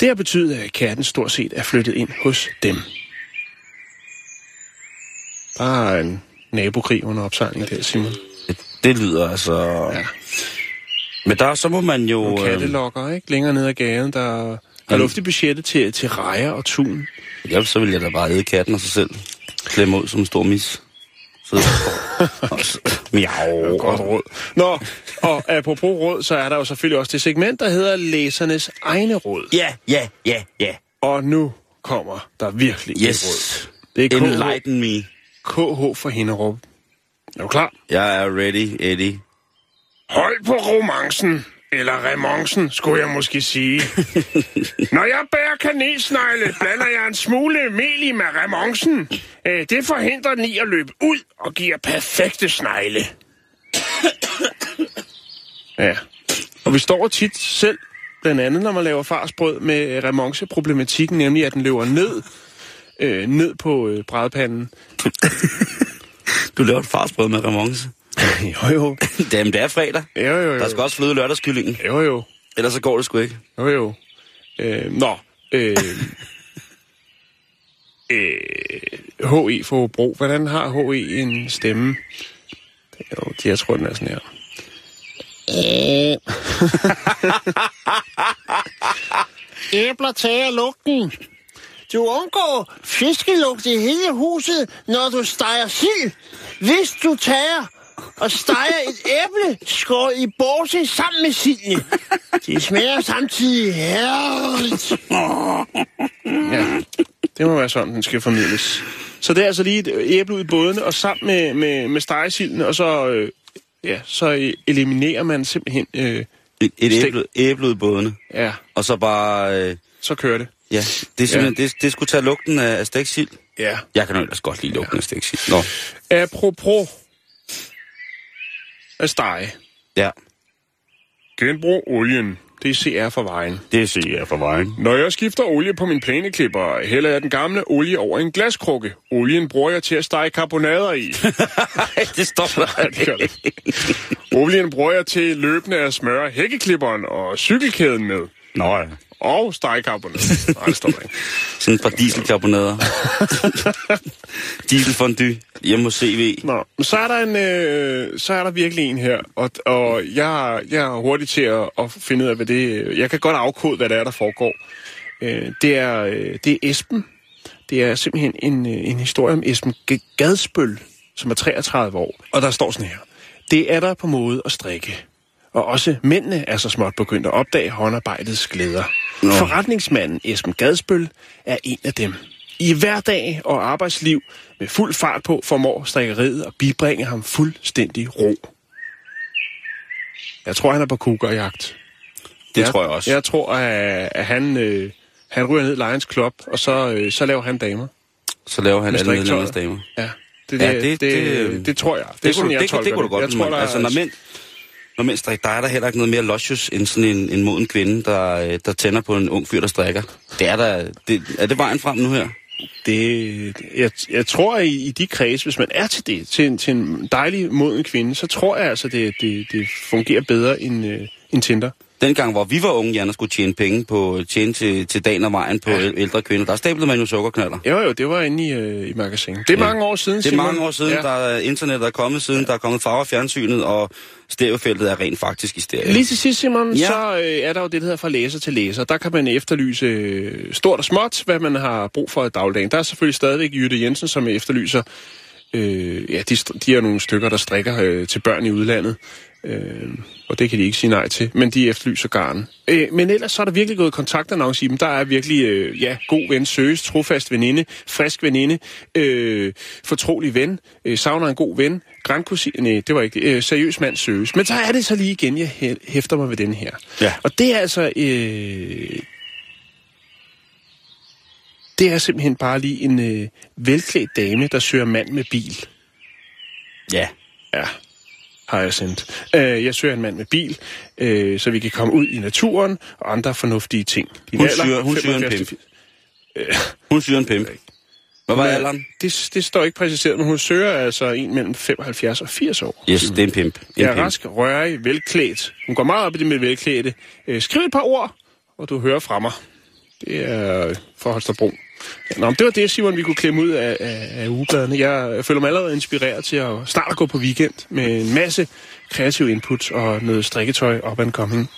Det har betydet, at katten stort set er flyttet ind hos dem. Der er en nabokrig under opsejling der, Simon. Det, det lyder altså... Ja. Men der, så må man jo... Nogle øh, kattelokker, ikke? Længere ned ad gaden, der har luft i budgettet til, til rejer og tun. Ja, så vil jeg da bare æde katten og sig selv. Klemme ud som en stor mis. Så Miau. Godt råd. Nå, og apropos råd, så er der jo selvfølgelig også det segment, der hedder læsernes egne råd. Ja, ja, ja, ja. Og nu kommer der virkelig et Yes. råd. Det er KH, Enlighten me. KH for Hinderup. Er du klar? Jeg er ready, Eddie. Hold på romancen, eller remoncen, skulle jeg måske sige. Når jeg bærer kanelsnegle, blander jeg en smule mel i med remoncen. Øh, Det forhindrer den i at løbe ud og giver perfekte snegle. Ja, og vi står tit selv, blandt andet når man laver farsbrød, med remonceproblematikken, nemlig at den løber ned, øh, ned på øh, brædpanden. Du laver et farsbrød med remonce. jo, jo. Jamen, det er fredag. Jo, jo, jo. Der skal også flyde lørdagskyllingen. Jo, jo. Ellers så går det sgu ikke. Jo, jo. Øh, nå. Øh, øh, H.E. for Bro. Hvordan har H.E. en stemme? Jo, jeg tror, den er sådan her. Æbler tager lugten. Du undgår fiskelugt i hele huset, når du steger sild. Hvis du tager og steger et æble skåret i borse sammen med sildene. Det smager samtidig herligt. Ja, det må være sådan, den skal formidles. Så det er altså lige et æble ud i bådene, og sammen med, med, med stegesilden, og så, øh, ja, så eliminerer man simpelthen... Øh, Et, et æble, æble ud i bådene. ja, Og så bare... Øh, så kører det. ja, det er simpelthen... Det, det skulle tage lugten af, af stegt sild. Ja. Jeg kan jo ellers godt lide lugten af stegt sild. Nå, Apropos at stege. ja. Genbrug olien. Det er CR for vejen. Det siger jeg for vejen. Når jeg skifter olie på min plæneklipper, hælder jeg den gamle olie over en glaskrukke. Olien bruger jeg til at stege karbonader i. det står der. Det det. Olien bruger jeg til løbende at smøre hækkeklipperen og cykelkæden med. Nå ja. Og stegekarbonader. Nej, det står der ikke. Sådan et par dieselkarbonader. Dieselfondue hjemme hos CV. Nå, men så er der en, øh, så er der virkelig en her, og, og jeg, jeg er hurtig til at, at finde ud af, hvad det Jeg kan godt afkode, hvad det er, der foregår. Øh, det, er, øh, det er Esben. Det er simpelthen en, øh, en historie om Esben Gadsbøl, som er 33 år. Og der står sådan her. Det er der på måde at strikke. Og også mændene er så småt begyndt at opdage håndarbejdets glæder. Nå. Forretningsmanden Esben Gadsbøl er en af dem. I hverdag og arbejdsliv med fuld fart på formår strikkeriet at bibringe ham fuldstændig ro. Jeg tror, han er på kugerjagt. Det tror jeg også. Jeg tror, at, at han, øh, han ryger ned Lions Club, og så, øh, så laver han damer. Så laver han alle medlemmers damer. Ja, det, Ja, det, det- det, det, det- det, det tror jeg. Det, Det, kunne, jeg det, tolker det kunne du godt. Jeg tror, der, altså, når mænd, når mænd strikker, der er der heller ikke noget mere luscious end sådan en, en moden kvinde, der, øh, der tænder på en ung fyr, der strikker. Det er der, det, er det vejen frem nu her? det, jeg, jeg tror, at i, i de kredse, hvis man er til det, til, en- til en dejlig moden kvinde, så tror jeg altså, det, det, det fungerer bedre end, øh, end Tinder. Dengang, hvor vi var unge, Jan, og skulle tjene penge på, tjene til, til dagen og vejen på ja. ældre kvinder, der stablede man jo sukkerknaller. Jo, jo, det var inde i, øh, i magasinet. Det er Ja. mange år siden, Det er Simon. mange år siden, ja. der er internettet er kommet siden, ja. der er kommet farve fjernsynet, og stereofeltet er rent faktisk i stereo. Lige til sidst, Simon, Ja. så øh, er der jo det, der hedder fra læser til læser. Der kan man efterlyse øh, stort og småt, hvad man har brug for i dagligdagen. Der er selvfølgelig stadigvæk Jytte Jensen, som efterlyser... Øh, ja, de, de er nogle stykker, der strikker øh, til børn i udlandet. Øh, og det kan de ikke sige nej til, men de efterlyser garn. Øh, men ellers så er der virkelig gået kontaktannonce i dem. Der er virkelig, øh, ja, god ven søges, trofast veninde, frisk veninde, øh, fortrolig ven, øh, savner en god ven, grandkusine, nej, det var ikke øh, seriøs mand søges. Men så er det så lige igen, jeg hæ- hæfter mig ved den her. Ja. Og det er altså, øh, det er simpelthen bare lige en øh, velklædt dame, der søger mand med bil. Ja. Ja, har jeg sendt. Øh, jeg søger en mand med bil, øh, så vi kan komme ud i naturen og andre fornuftige ting. Din Hun alder, hun søger en 75 pimp. Hun syr en pimp. Hvad var er- alderen? Det, det står ikke præciseret, men hun søger altså en mellem 75 og 80 år. Yes, det er en pimp. En Jeg er pimp. rask, rørig, velklædt. Hun går meget op i det med velklædte. Øh, skriv et par ord, og du hører fra mig. Det er øh, fra Holstebro. Ja, nå, det var det, Simon, vi kunne klemme ud af, af, af ugebladene. Jeg føler mig allerede inspireret til at snart at gå på weekend med en masse kreativ input og noget strikketøj op and coming.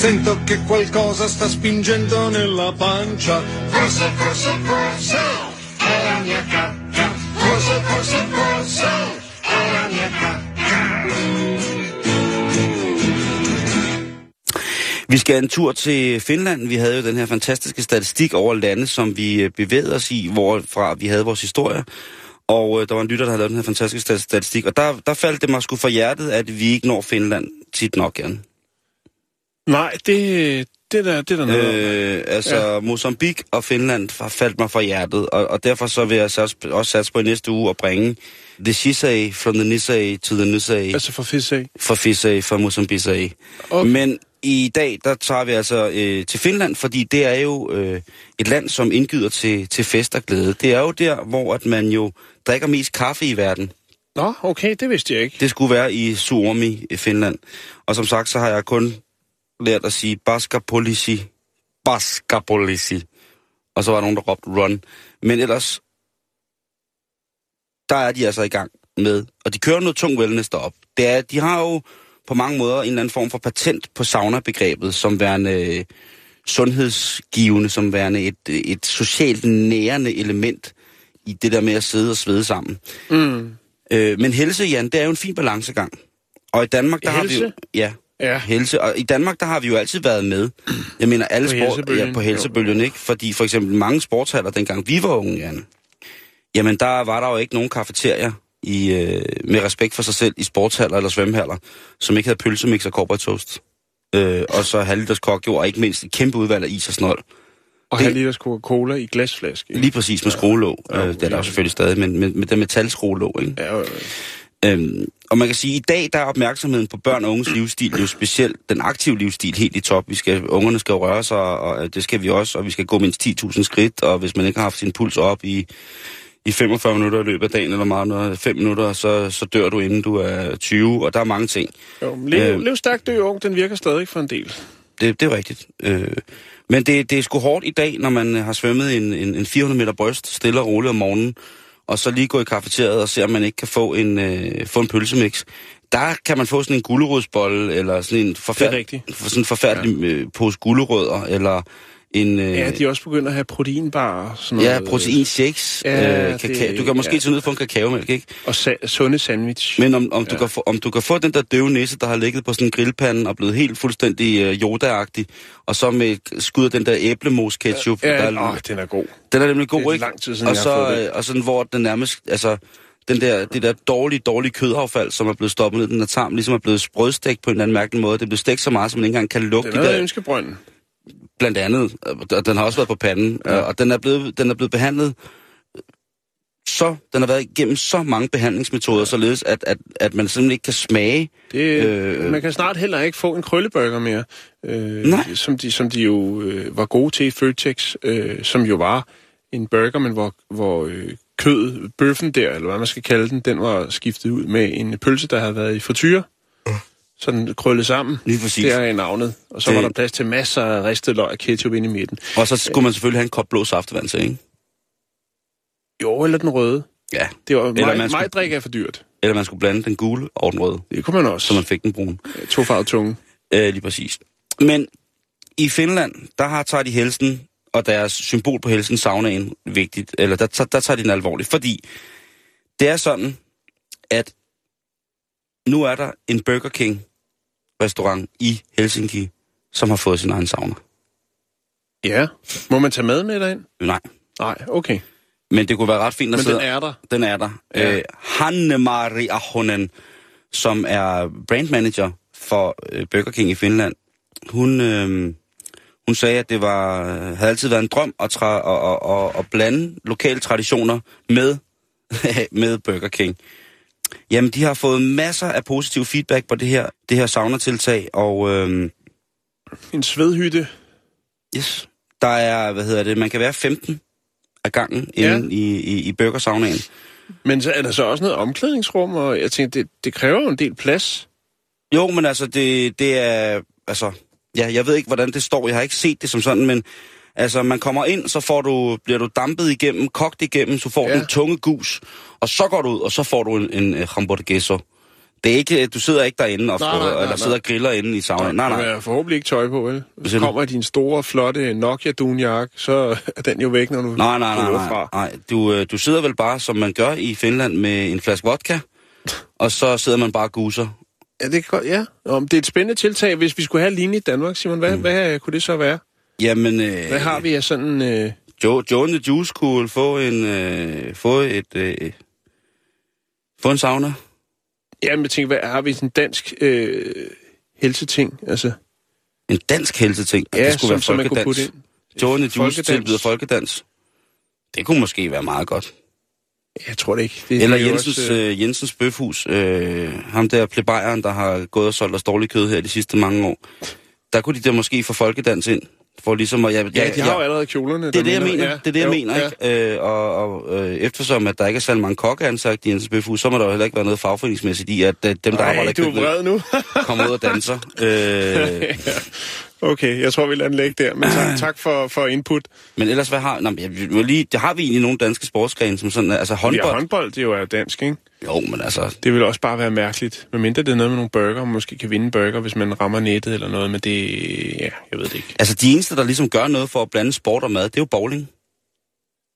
Sento che qualcosa sta spingendo nella pancia. Forse, forse, forse è la mia cacca. Forse, forse, forse Vi skal en tur til Finland. Vi havde jo den her fantastiske statistik over lande, som vi øh, bevægede os i, hvorfra vi havde vores historie. Og øh, der var en lytter, der havde lavet den her fantastiske sta- statistik. Og der, der faldt det mig sgu for hjertet, at vi ikke når Finland tit nok, Jan. Nej, det, det, der, det er der noget. Øh, altså, ja. Mozambique og Finland faldt mig for hjertet, og, og derfor så vil jeg så også satse på i næste uge at bringe The Shisei from the Nisei to the Nisei Altså for fisk af. fra Fisei fra Mozambique. Okay. Men i dag, der tager vi altså øh, til Finland, fordi det er jo øh, et land, som indgyder til, til fest og glæde. Det er jo der, hvor at man jo drikker mest kaffe i verden. Nå, okay, det vidste jeg ikke. Det skulle være i Suomi i Finland. Og som sagt, så har jeg kun lært at sige Baskapolisi. Baskapolisi. Og så var der nogen, der råbte run. Men ellers, der er de altså i gang med. Og de kører noget tung wellness derop. Det er, de har jo på mange måder en eller anden form for patent på sauna-begrebet, som værende øh, sundhedsgivende, som værende et, et socialt nærende element i det der med at sidde og svede sammen. Mm. Øh, men helse, Jan, det er jo en fin balancegang. Og i Danmark, der har vi jo... Helse? Ja, Ja. helse. Og i Danmark, der har vi jo altid været med. Jeg mener, alle På sport... helsebølgen. Ja, på helsebølgen, ikke? Fordi for eksempel mange sportshaller, dengang vi var unge, Jan, jamen der var der jo ikke nogen kafeterier i, øh, med respekt for sig selv i sportshaller eller svømmehaller, som ikke havde pølsemix og cowboy toast. Øh, og så halvliters kokjord, og ikke mindst et kæmpe udvalg af is og snold. Og Det- halv liters Coca-Cola i glasflaske. ikke? Lige præcis med skruelåg. Ja, Øh, det er der jo selvfølgelig stadig, men med, med den metalskruelåg, ikke? Ja, øh, Øhm, og man kan sige, at i dag der er opmærksomheden på børn og unges livsstil jo specielt den aktive livsstil helt i top. Vi skal, ungerne skal røre sig, og øh, det skal vi også, og vi skal gå mindst 10.000 skridt, og hvis man ikke har haft sin puls op i, i 45 minutter i løbet af dagen, eller meget noget, 5 minutter, så, så dør du inden du er 20, og der er mange ting. jo, lev, Øh. lev stærkt, dø ung, den virker stadig for en del. Det, det er rigtigt. Øh, men det, det er sgu hårdt i dag, når man har svømmet en, en, en 400 meter bryst, stille og roligt om morgenen, og så lige gå i kafeteriet og se, om man ikke kan få en, øh, få en pølsemix. Der kan man få sådan en gulerodsbolle, eller sådan en, forfærdelig, rigtigt. sådan en forfærdelig ja. øh, pose gulerødder, eller en øh, Ja, de er også begyndt at have proteinbar sådan ja, noget. proteinshakes. Ja, øh, kakao. det- Du kan måske ja. tage ned få en kakaomælk, ikke? Og sa- sunde sandwich. Men om, om, du kan få, om du kan få den der døve næse, der har ligget på sådan en grillpande og blevet helt fuldstændig øh, Yoda-agtig, og så med skud den der æblemos-ketchup. Ja, der er, åh, den er god. den er nemlig god, det er ikke? lang tid siden, og, så, det. øh, og sådan, hvor den nærmest, altså, den der, det der dårlige, dårlige kødaffald, som er blevet stoppet ned i den der tarm, ligesom er blevet sprødstegt på en eller anden mærkelig måde. Det er blevet stegt så meget, som man ikke engang kan lugte Den de er der, ønskebrønden. Blandt andet, og den har også været på panden, ja. og den er, blevet, den er blevet behandlet så, den har været igennem så mange behandlingsmetoder, således at, at, at man simpelthen ikke kan smage. Det, øh, man kan snart heller ikke få en krølleburger mere, øh, Nej. som de, som de jo øh, var gode til i Føtex, øh, som jo var en burger, men hvor, hvor øh, kød, bøffen der, eller hvad man skal kalde den, den var skiftet ud med en pølse, der havde været i frityre. Så den krøllet sammen. Lige præcis. Det er navnet. Og så Det- var der plads til masser af ristet løg og ketchup ind i midten. Og så skulle man selvfølgelig have en kop blå saftevand til, ikke? Jo, eller den røde. Ja. Det var, Eller mig, man skulle- mig drik er for dyrt. Eller man skulle blande den gule og den røde, Det kunne man også. så man fik den brune. To farvet tunge. Øh, lige præcis. Men i Finland, der har tager de helsen, og deres symbol på helsen, saunaen, vigtigt. Eller der, der, der tager de den alvorligt. Fordi det er sådan, at nu er der en Burger King restaurant i Helsinki, som har fået sin egen sauna. Ja. Må man tage mad med derind? Nej, Nej, okay. men det kunne være ret fint at Men sidde... den er der. Den er der. Ja. Øh, Hanne-Mari Ahonen, som er brandmanager for øh, Burger King i Finland, hun, øh, hun sagde, at det var, havde altid været en drøm at, tra- at, at, at, at blande lokale traditioner med, med Burger King. Jamen, de har fået masser af positiv feedback på det her, det her sauna-tiltag, og øh, En svedhytte. yes, der er, hvad hedder det, man kan være 15 af gangen Ja. inde i, i, i Burger Saunaen. Men så er der så også noget omklædningsrum, og jeg tænkte, det, det kræver jo en del plads. Jo, men altså, det, det er... Altså, ja, jeg ved ikke, hvordan det står. Jeg har ikke set det som sådan, men... Altså, man kommer ind, så får du, bliver du dampet igennem, kogt igennem, så får Ja. du en tunge gus, og så går du ud, og så får du en, en uh, hamburgueso. Det er ikke, du sidder ikke derinde og, Nej, nej, nej, eller nej. sidder og griller inde i saunaen. Nej, Du nej. har forhåbentlig ikke tøj på, vel? Hvis du du? kommer din store, flotte Nokia dunjakke, så er den jo væk, når du Nej, nej, nej, nej, fra. nej. Du, øh, du sidder vel bare, som man gør i Finland, med en flaske vodka, og så sidder man bare og guser. Ja, det kan godt, ja. Om det er et spændende tiltag, hvis vi skulle have lignende i Danmark, Simon. Hvad, mm. hvad kunne det så være? Jamen, øh, Hvad har vi af sådan... Øh, Joe, Joe and the Juice kunne få en, øh, få et, øh, få en sauna. ja, men jeg tænker, hvad har vi sådan en dansk øh, helseting? Altså, En dansk helseting. ja, det skulle som, være som man kunne putte folkedans. ind. Joe and the Juice tilbyder folkedans. Det kunne måske være meget godt. Jeg tror det ikke. Det, Eller er Jensens, også, øh, øh, Jensens Bøfhus. Øh, ham der plebejeren, der har gået og solgt os dårlig kød her de sidste mange år. Der kunne de da måske få folkedans ind. For ligesom at, jeg, Ja, de har jo allerede kjolerne. Det er det, jeg mener. Ja, det er det, jeg jo, mener, ja. ikke? Øh, og og øh, eftersom, at der ikke er særlig mange kokke ansagt i Jensens Bøfhus, så må der jo heller ikke være noget fagforeningsmæssigt i, at øh, dem, der Ej, arbejder i køkkenet, kommer ud og danser. Øh, okay, jeg tror, vi lader den ligge der. Men tak, tak for, for input. men ellers, hvad har... Nå, men jeg, lige, det har vi egentlig nogle danske sportsgrene, som sådan... Altså Ja, håndbold... håndbold, det er jo dansk, ikke? Jo, men altså... Det vil også bare være mærkeligt. Men mindre det er noget med nogle burger, man måske kan vinde burger, hvis man rammer nettet eller noget, men det... Ja, jeg ved det ikke. Altså, de eneste, der ligesom gør noget for at blande sport og mad, det er jo bowling.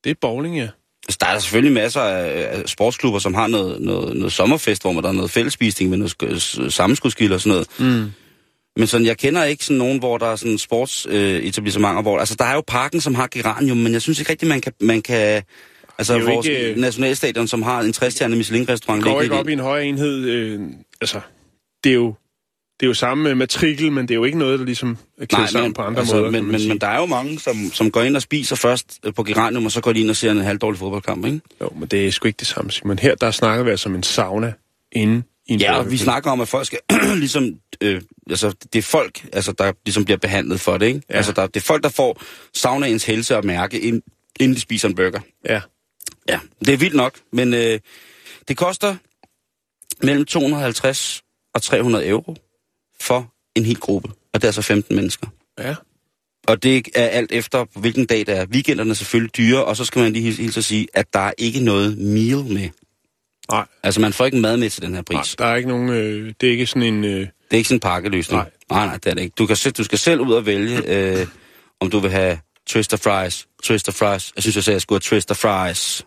Det er bowling, ja. Altså, der er selvfølgelig masser af sportsklubber, som har noget, noget, noget sommerfest, hvor man der er noget fællesspisning med noget sk- sammenskudskilder og sådan noget. Mm. Men sådan, jeg kender ikke sådan nogen, hvor der er sådan sportsetablissementer, øh, etablissementer, hvor... Altså, der er jo parken, som har geranium, men jeg synes ikke rigtigt, man kan... Man kan altså, vores ikke, øh, nationalstadion, som har en 60-stjerne Michelin-restaurant... Går ikke op i en højere enhed. Øh, altså, det er jo... Det er jo samme med matrikel, men det er jo ikke noget, der ligesom er kædet sammen på andre altså, måder. Men, men, men der er jo mange, som, som går ind og spiser først øh, på geranium, og så går de ind og ser en halvdårlig fodboldkamp, ikke? Jo, men det er sgu ikke det samme, Simon. Her, der snakker vi altså om en sauna inde i Ja, og vi snakker om, at folk skal ligesom... Øh, altså, det er folk, altså, der ligesom bliver behandlet for det, ikke? Ja. Altså, der, det er folk, der får saunaens helse og mærke, ind, inden de spiser en burger. Ja. Ja, det er vildt nok, men øh, det koster mellem 250 og 300 euro for en hel gruppe, og det er altså 15 mennesker. Ja. Og det er alt efter, hvilken dag det er. Weekenderne er selvfølgelig dyre, og så skal man lige hilse at sige, at der er ikke noget meal med. Nej, Altså, man får ikke mad med til den her nej, pris. der er ikke nogen... Øh, det er ikke sådan en... Øh, Det er ikke sådan en pakkeløsning. Nej. nej, nej det er det ikke. Du, kan, selv- du skal selv ud og vælge, øh, om du vil have twister fries, twister fries. Jeg synes, jeg sagde, at jeg skulle have twister fries.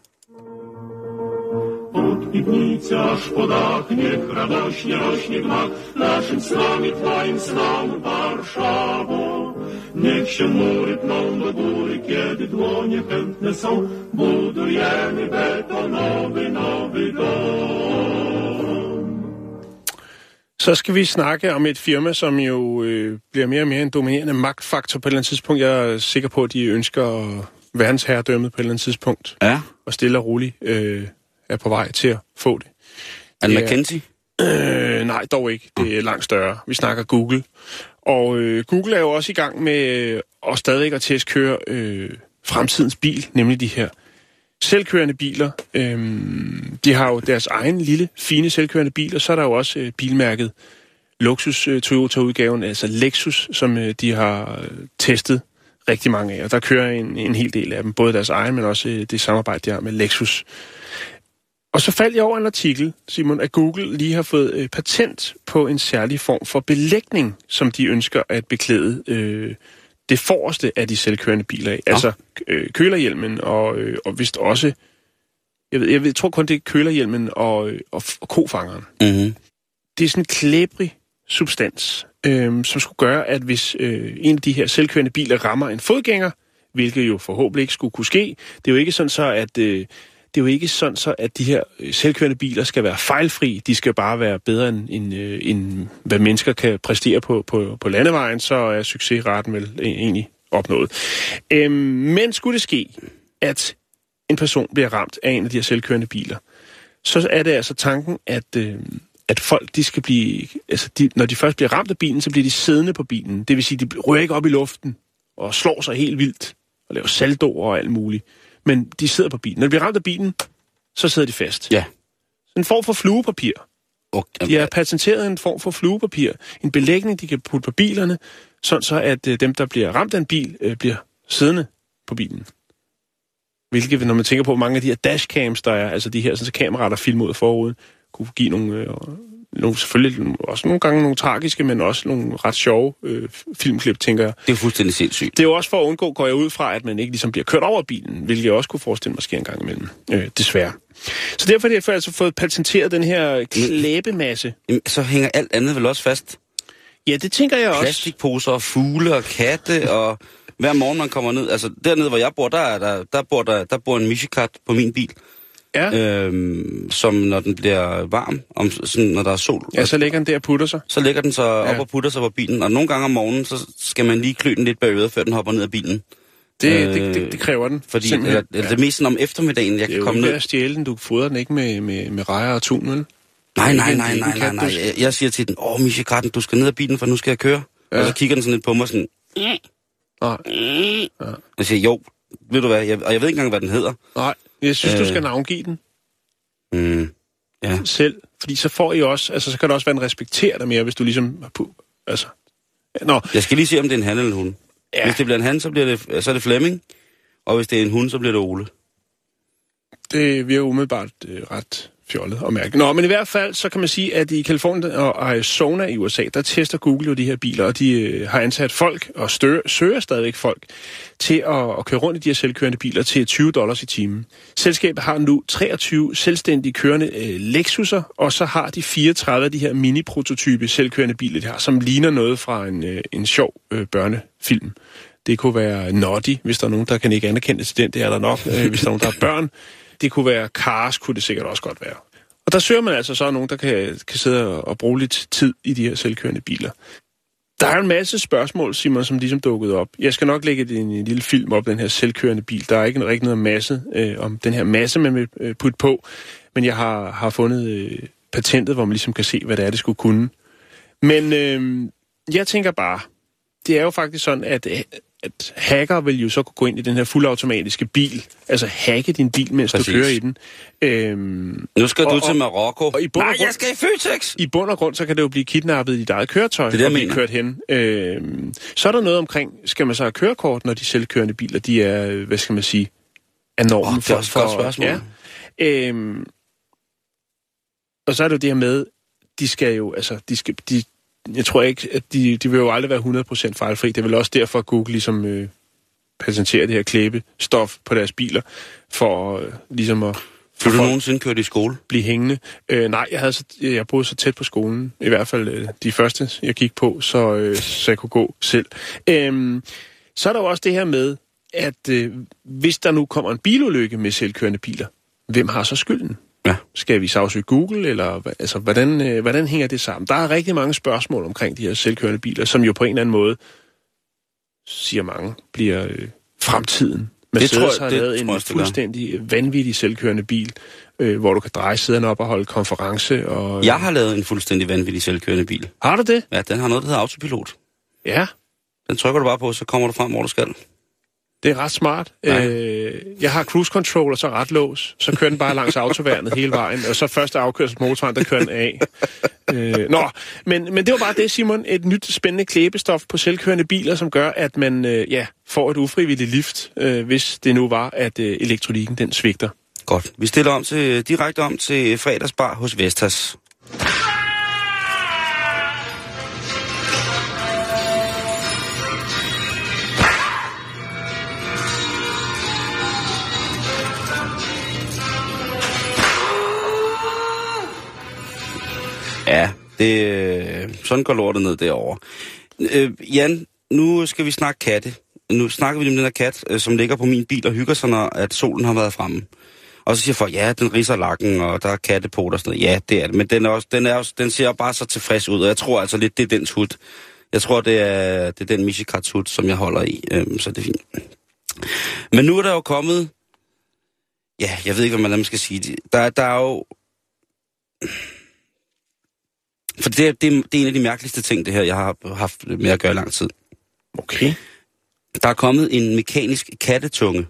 Od piwnicy aż po dach, niech radośnie rośnie gmach naszym snom i Twoim snom, Warszawo. Niech się mury pną do góry, kiedy dłonie chętne są, budujemy betonowy nowy dom. Så skal vi snakke om et firma, som jo øh, bliver mere og mere en dominerende magtfaktor på et eller andet tidspunkt. Jeg er sikker på, at de ønsker verdensherredømmet på et eller andet tidspunkt. Ja. Og stille og roligt øh, er på vej til at få det. Er det. McKinsey? Øh, nej, dog ikke. Det er langt større. Vi snakker Google. Og øh, Google er jo også i gang med øh, at stadigvæk at testkøre øh, fremtidens bil, nemlig de her selvkørende biler. Øhm, de har jo deres egen lille, fine selvkørende bil, og så er der jo også øh, bilmærket luksus øh, Toyota-udgaven, altså Lexus, som øh, de har øh, testet rigtig mange af. Og der kører en, en hel del af dem, både deres egen, men også øh, det samarbejde, de har med Lexus. Og så faldt jeg over en artikel, Simon, at Google lige har fået øh, patent på en særlig form for belægning, som de ønsker at beklæde øh, det forreste af de selvkørende biler af. Altså øh, kølerhjelmen og, øh, og vist også, jeg, ved, jeg, ved, jeg tror kun det er kølerhjelmen og, øh, og, og kofangeren. Mm-hmm. Det er sådan en klæbrig substans, øh, som skulle gøre, at hvis øh, en af de her selvkørende biler rammer en fodgænger, hvilket jo forhåbentlig ikke skulle kunne ske, det er jo ikke sådan så, at... Øh, det er jo ikke sådan så, at de her øh, selvkørende biler skal være fejlfri. De skal bare være bedre end, end, øh, end hvad mennesker kan præstere på, på, på landevejen, så er succesraten vel øh, egentlig opnået. Øhm, men skulle det ske, at en person bliver ramt af en af de her selvkørende biler, så er det altså tanken, at, øh, at folk, de skal blive, altså de, når de først bliver ramt af bilen, så bliver de siddende på bilen. Det vil sige, de rører ikke op i luften og slår sig helt vildt og laver saldoer og alt muligt. Men de sidder på bilen. Når de bliver ramt af bilen, så sidder de fast. Ja. En form for fluepapir. Og, De har patenteret en form for fluepapir. En belægning, de kan putte på bilerne, sådan så at øh, dem, der bliver ramt af en bil, øh, bliver siddende på bilen. Hvilket, når man tænker på mange af de her dashcams, der er, altså de her sådan, så kameraer, der filmer ud af forruden, kunne give nogle, øh, nogle, selvfølgelig også nogle gange nogle tragiske, men også nogle ret sjove øh, filmklip, tænker jeg. det er fuldstændig sindssygt. Det er jo også for at undgå, går jeg ud fra, at man ikke ligesom bliver kørt over bilen, hvilket jeg også kunne forestille mig sker en gang imellem, øh, desværre. Så derfor har de altså fået patenteret den her klæbemasse. Jamen, så hænger alt andet vel også fast. Ja, det tænker jeg også. Plastikposer og fugle og katte og hver morgen man kommer ned. Altså dernede, hvor jeg bor, der, er der, der, bor, der, der bor en Michikat på min bil. Ja, Øhm, som når den bliver varm, om, sådan, når der er sol, ja så ligger den der og putter sig. så lægger den sig op Ja. og putter sig på bilen. Og nogle gange om morgenen, så skal man lige klø den lidt bag øret, før den hopper ned af bilen. Det, Øh, det, det, det kræver den. Fordi eller, eller det er mest sådan om eftermiddagen, jeg det er kan jo komme ikke ved ned. at stjæle den, du fodrer den ikke med, med, med rejer og tun, vel? Nej, Det er nej, nej, det er nej, nej, nej. Jeg, jeg siger til den, åh, Michikatten, du skal ned af bilen, for nu skal jeg køre. Ja. Og så kigger den sådan lidt på mig sådan, Nej, jeg siger, jo, ved du hvad, jeg, og jeg ved ikke engang, hvad den hedder. nej. Jeg synes, øh. du skal navngive den Mm. Ja. selv. Fordi så får I også, altså så kan der også være en respektere dig mere, hvis du ligesom... Altså, Nå, Jeg skal lige se, om det er en han eller en hund. Ja. Ja. Hvis det bliver en han, så, bliver det, så er det Flemming. Og hvis det er en hund, så bliver det Ole. det virker umiddelbart øh, ret fjollet og mærke. Nå, men i hvert fald, så kan man sige, at i Kalifornien og Arizona i USA, der tester Google jo de her biler, og de øh, har ansat folk og stør, søger stadigvæk folk til at, at køre rundt i de her selvkørende biler til 20 dollars i timen. Selskabet har nu 23 selvstændige kørende øh, Lexuser, og så har de 34 af de her mini-prototype selvkørende biler, de har, som ligner noget fra en, øh, en sjov øh, børnefilm. Det kunne være Noddy, hvis der er nogen, der kan ikke anerkende til den. Det er der nok, øh, hvis der er nogen, der er børn. Det kunne være Cars, kunne det sikkert også godt være. Og der søger man altså så nogen, der kan, kan sidde og, bruge lidt tid i de her selvkørende biler. Der er en masse spørgsmål, Simon, som ligesom dukkede op. Jeg skal nok lægge en, en lille film op, den her selvkørende bil. Der er ikke rigtig noget masse øh, om den her masse, man vil øh, putte på. Men jeg har, har fundet øh, patentet, hvor man ligesom kan se, hvad det er, det skulle kunne. Men øh, jeg tænker bare, det er jo faktisk sådan, at, øh, at hacker vil jo så kunne gå ind i den her fuldautomatiske bil. Altså hacke din bil, mens Præcis. du kører i den. Øhm, Nu skal Og- du og- til Marokko. og i bund og Nej, grund- jeg skal i Føtex! i bund og grund, så kan det jo blive kidnappet i dit eget køretøj Det er jeg og blive kørt hen. Øhm, så er der noget omkring, skal man så have kørekort, når de selvkørende biler, de er, hvad skal man sige, er normen Åh, det er også et godt spørgsmål. Ja. Øhm, og så er det jo det her med, de skal jo, altså, de skal, de, jeg tror ikke, at de, de vil jo aldrig være 100% fejlfri. Det er vel også derfor, at Google ligesom øh, patentere det her klæbestof på deres biler, for øh, ligesom at Har du nogensinde kørt i skole? blive hængende. Øh, nej, jeg, havde så, jeg boede så tæt på skolen, i hvert fald øh, de første, jeg gik på, så, øh, så jeg kunne gå selv. Øhm, så er der jo også det her med, at øh, hvis der nu kommer en bilulykke med selvkørende biler, hvem har så skylden? Ja. Skal vi sagsøge Google, eller altså, hvordan, øh, hvordan hænger det sammen? Der er rigtig mange spørgsmål omkring de her selvkørende biler, som jo på en eller anden måde, siger mange, bliver øh, fremtiden. Mercedes tror jeg- har det lavet en jeg det fuldstændig vanvittig selvkørende bil, øh, hvor du kan dreje sæderne op og holde konference. Og, Jeg har lavet en fuldstændig vanvittig selvkørende bil. Har du det? Ja, den har noget, der hedder autopilot. Ja, Den trykker du bare på, så kommer du frem, hvor du skal. Det er ret smart. Ja. Øh, jeg har cruise control og så ret lås. Så kører den bare langs autoværnet hele vejen, og så første afkørsel på motorvejen, der kører den af. Øh, nå, men, men det var bare det, Simon. Et nyt spændende klæbestof på selvkørende biler, som gør, at man øh, ja, får et ufrivilligt lift, øh, hvis det nu var, at øh, elektronikken den svigter. Godt. Vi stiller om til, direkte om til fredagsbar hos Vestas. Ja, det, sådan går lortet ned derovre. Øh, Jan, nu skal vi snakke katte. Nu snakker vi om den her kat, øh, som ligger på min bil og hygger sig, når at solen har været fremme. Og så siger folk, ja, den riser lakken, og der er katte på og sådan noget. Ja, det er det. Men den, er også, den, er også, den ser bare så tilfreds ud, og jeg tror altså lidt, det er dens hud. Jeg tror, det er, det er den Michikats hud, som jeg holder i, øhm, så det er fint. Men nu er der jo kommet... Ja, jeg ved ikke, hvordan man skal sige det. Der, der er jo... For det, er- det, er- det er en af de mærkeligste ting, det her, jeg har haft med at gøre i lang tid. Okay. Der er kommet en mekanisk kattetunge.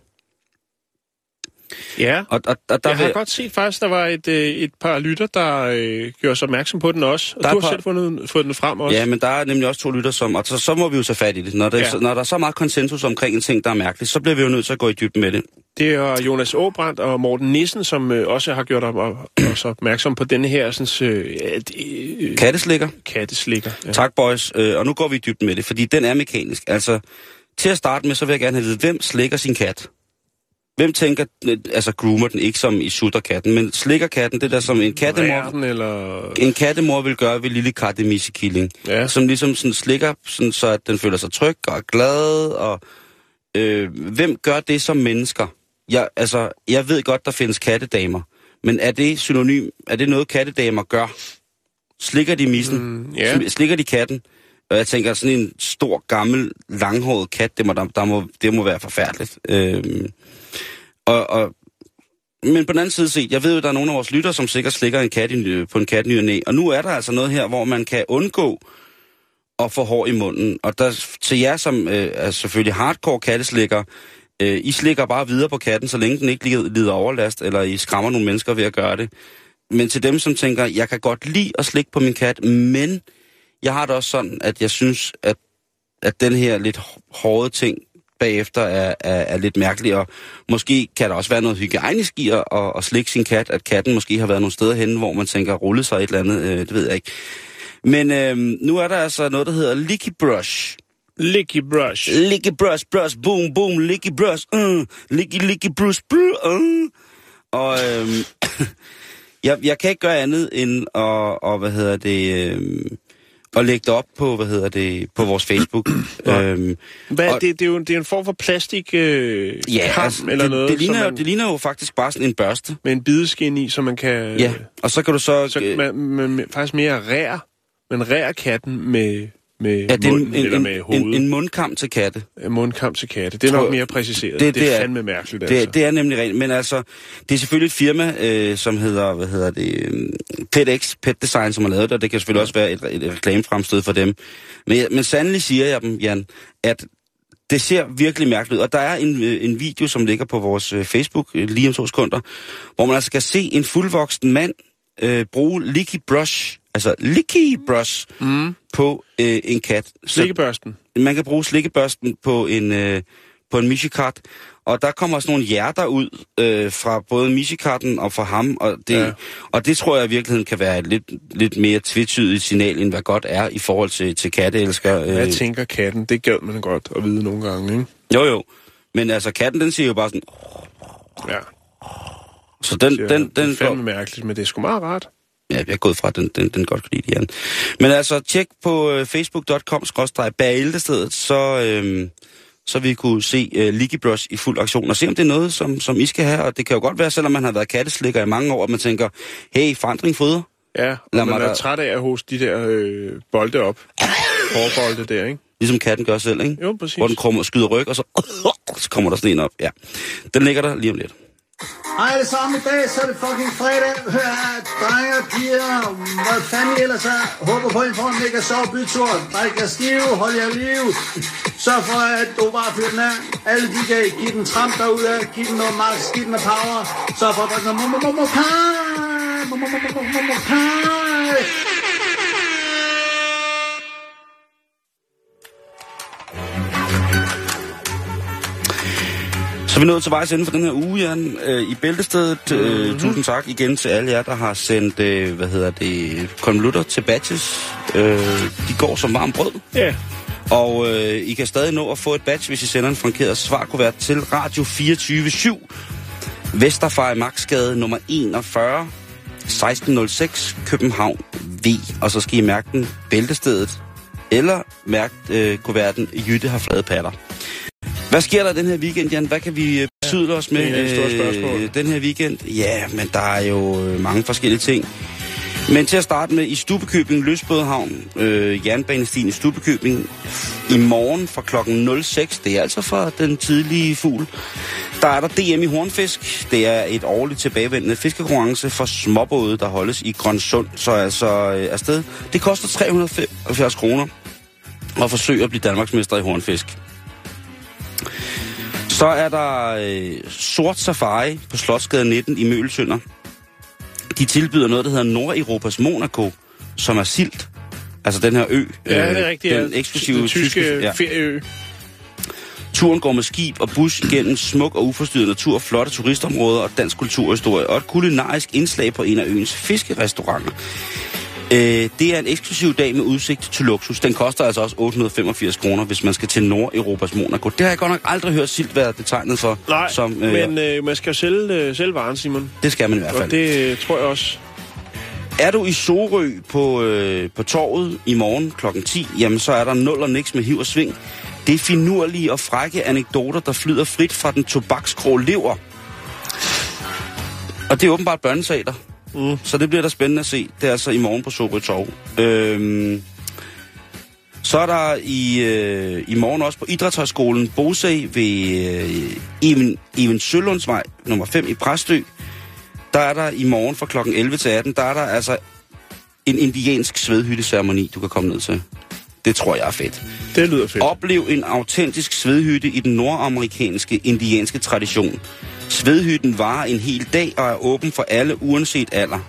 Ja, Og, og, og der jeg har vil- godt set faktisk, der var et, øh, et par lytter, der øh, gjorde sig opmærksom på den også. Og Der er du har par- selv fundet, fået den frem også. Ja, men der er nemlig også to lytter, som... Og så, så må vi jo tage fat i det. Når, det, Ja. når der er så meget konsensus omkring en ting, der er mærkeligt, så bliver vi jo nødt til at gå i dybden med det. Det er Jonas Åbrandt og Morten Nissen, som øh, også har gjort op, op, os opmærksom på denne her sådan, øh, øh, Katteslikker. katteslikker. Ja. Tak, boys. Øh, og nu går vi i dybden med det, fordi den er mekanisk. Altså, til at starte med, så vil jeg gerne have vide, hvem slikker sin kat? Hvem tænker, øh, altså groomer den ikke som i sutter katten, men slikker katten, det der som en kattemor, den, eller... en kattemor vil gøre ved lille kattemissekilling. Ja. Som ligesom sådan slikker, sådan, så at den føler sig tryg og glad. Og, øh, hvem gør det som mennesker? Jeg, altså, jeg ved godt, der findes kattedamer. Men er det synonym? Er det noget, kattedamer gør? Slikker de missen? Mm. Sm- Slikker de katten? Og jeg tænker, sådan en stor, gammel, langhåret kat, det må, der, der må, det må være forfærdeligt. Øhm, og, og, men på den anden side set, jeg ved jo, der er nogle af vores lytter, som sikkert slikker en kat i, på en kat i. Og nu er der altså noget her, hvor man kan undgå at få hår i munden. Og der, til jer, som øh, er selvfølgelig hardcore katteslikker, øh, I slikker bare videre på katten, så længe den ikke lider, overlast, eller I skræmmer nogle mennesker ved at gøre det. Men til dem, som tænker, jeg kan godt lide at slikke på min kat, men jeg har det også sådan, at jeg synes, at, at den her lidt hårde ting bagefter er, er, er lidt mærkelig, og måske kan der også være noget hygiejnisk i at, at, at slikke sin kat, at katten måske har været nogle steder henne, hvor man tænker, rulle sig et eller andet, øh, det ved jeg ikke. Men øh, nu er der altså noget, der hedder Licky Brush. Licky brush. Licky Brush, brush, boom, boom, Licky Brush, uh, Licky, Licky Brush, bruh, uh. Og øh, jeg, jeg kan ikke gøre andet end at, og, hvad hedder det, øh, at lægge det op på, hvad hedder det, på vores Facebook. øhm, Hvad, og- det, det, er jo, det er en form for plastik øh, ja, kam, altså, eller det, noget, det, ligner, som jo- man, det ligner jo faktisk bare sådan en børste. med en bideskin i, så man kan... Ja, og så kan du så... Så øh, man, man, man faktisk mere rær, men rær katten med, med ja, det er munden, en, eller en, med en, hovedet. en, en mundkamp til katte. en mundkamp til katte. Det er Tror- nok mere præciseret. det- Det, det, er fandme mærkeligt, Det, altså. det er nemlig rent, men altså, det er selvfølgelig et firma, øh, som hedder, hvad hedder det, øh, PetX, Pet Design, som har lavet det, og det kan selvfølgelig også være et, et reklamefremstød for dem. Men, men sandelig siger jeg dem, Jan, at det ser virkelig mærkeligt ud. Og der er en, øh, en video, som ligger på vores øh, Facebook øh, lige om to sekunder, hvor man altså kan se en fuldvoksen mand øh, bruge licky brush, altså licky brush, Mm. På øh, en kat. Så- Slikkebørsten. man kan bruge slikkebørsten på en, øh, på en Michikat, og der kommer sådan nogle hjerter ud øh, fra både Michikatten og fra ham, og det, Ja. og det tror jeg i virkeligheden kan være et lidt, lidt mere tvetydigt signal, end hvad godt er i forhold til, til katteelskere. Hvad Øh, tænker katten? Det gad man godt at vide nogle gange, ikke? jo jo, Men altså, katten, den siger jo bare sådan... Ja, Så den, det den, er den, fandme mærkeligt, men det er sgu meget rart. Ja, jeg er gået fra, den, den, den godt kan lide Jan. Men altså, tjek på øh, facebook.com bæltestedet, så, øh, så vi kunne se øh, Leaky Brush i fuld aktion, og se om det er noget, som, som I skal have. Og det kan jo godt være, selvom man har været katteslikker i mange år, at man tænker, hey, forandring fodder. Ja, og Lad man mig er da- træt af at hoste de der øh, bolde op. Hårbolde der, ikke? Ligesom katten gør selv, ikke? Jo, præcis. Hvor den krummer, skyder ryg, og så, så kommer der sådan en op. Ja. Den ligger der lige om lidt. Hej alle sammen, i dag så er det fucking fredag. Hør her, drenge og piger, hvad fanden I ellers er. Håber på, at I får en mega sjov bytur. Drik jer stive, hold jer liv. Sørg for, at du bare fyrer den af. Alle de kan give den tramp derude, giv den noget max, giv den noget power. Sørg for at drikke noget momomomokai. Momomomomokai. Så er vi nået til vejs ende for den her uge, Jan. Øh, I Bæltestedet, øh, Mhm. mm-hmm. tusind tak igen til alle jer, der har sendt, øh, hvad hedder det, konvolutter til batches. Øh, de går som varm brød. Ja. Og øh, I kan stadig nå at få et badge, hvis I sender en frankeret svarkuvert til Radio 24 Vesterfej Maxgade nummer 41 1606 København V. Og så skal I mærke den Bæltestedet, eller mærke øh, kuverten Jytte har flade patter. Hvad sker der den her weekend, Jan? Hvad kan vi øh, besydle os med det er et stort spørgsmål. øh, den her weekend? Ja, men der er jo øh, mange forskellige ting. Men til at starte med, i Stubekøbing, Løsbådehavn, øh, jernbanestien i Stubekøbing, i morgen fra klokken 06, det er altså fra den tidlige fugl, der er der DM i Hornfisk. Det er et årligt tilbagevendende fiskekonkurrence for småbåde, der holdes i Grønsund. Så altså øh, afsted. Det koster 375 kroner at forsøge at blive Danmarksmester i Hornfisk. Så er der øh, Sort Safari på Slotsgade 19 i Mølsønder. De tilbyder noget, der hedder Nordeuropas Monaco, som er silt. Altså den her ø. Ja, øh, det er rigtigt. Den ja. eksklusive den tyske ja. ferieø. Turen går med skib og bus igennem smuk og uforstyrret natur, flotte turistområder og dansk kulturhistorie, og et kulinarisk indslag på en af øens fiskerestauranter. Øh, det er en eksklusiv dag med udsigt til luksus. Den koster altså også 885 kroner, hvis man skal til Nordeuropas Monaco. Det har jeg godt nok aldrig hørt silt være betegnet for. Nej, som, øh, men øh, man skal jo sælge, øh, sælge varen, Simon. Det skal man i hvert fald. Og det øh, tror jeg også. Er du i Sorø på, øh, på torvet i morgen kl. 10, jamen så er der nul og niks med hiv og sving. Det er finurlige og frække anekdoter, der flyder frit fra den tobakskrå lever. Og det er åbenbart børneteater. Mm. Så det bliver da spændende at se. Det er altså i morgen på Sorø Torv. Øhm, så er der i, øh, i morgen også på Idrætshøjskolen Bosag ved øh, Even, Even Sølundsvej nummer 5 i Præstø. Der er der i morgen fra kl. 11 til 18, der er der altså en indiansk svedhytteceremoni, du kan komme ned til. Det tror jeg er fedt. Det lyder fedt. Oplev en autentisk svedhytte i den nordamerikanske indianske tradition. Svedhytten varer en hel dag og er åben for alle uanset alder.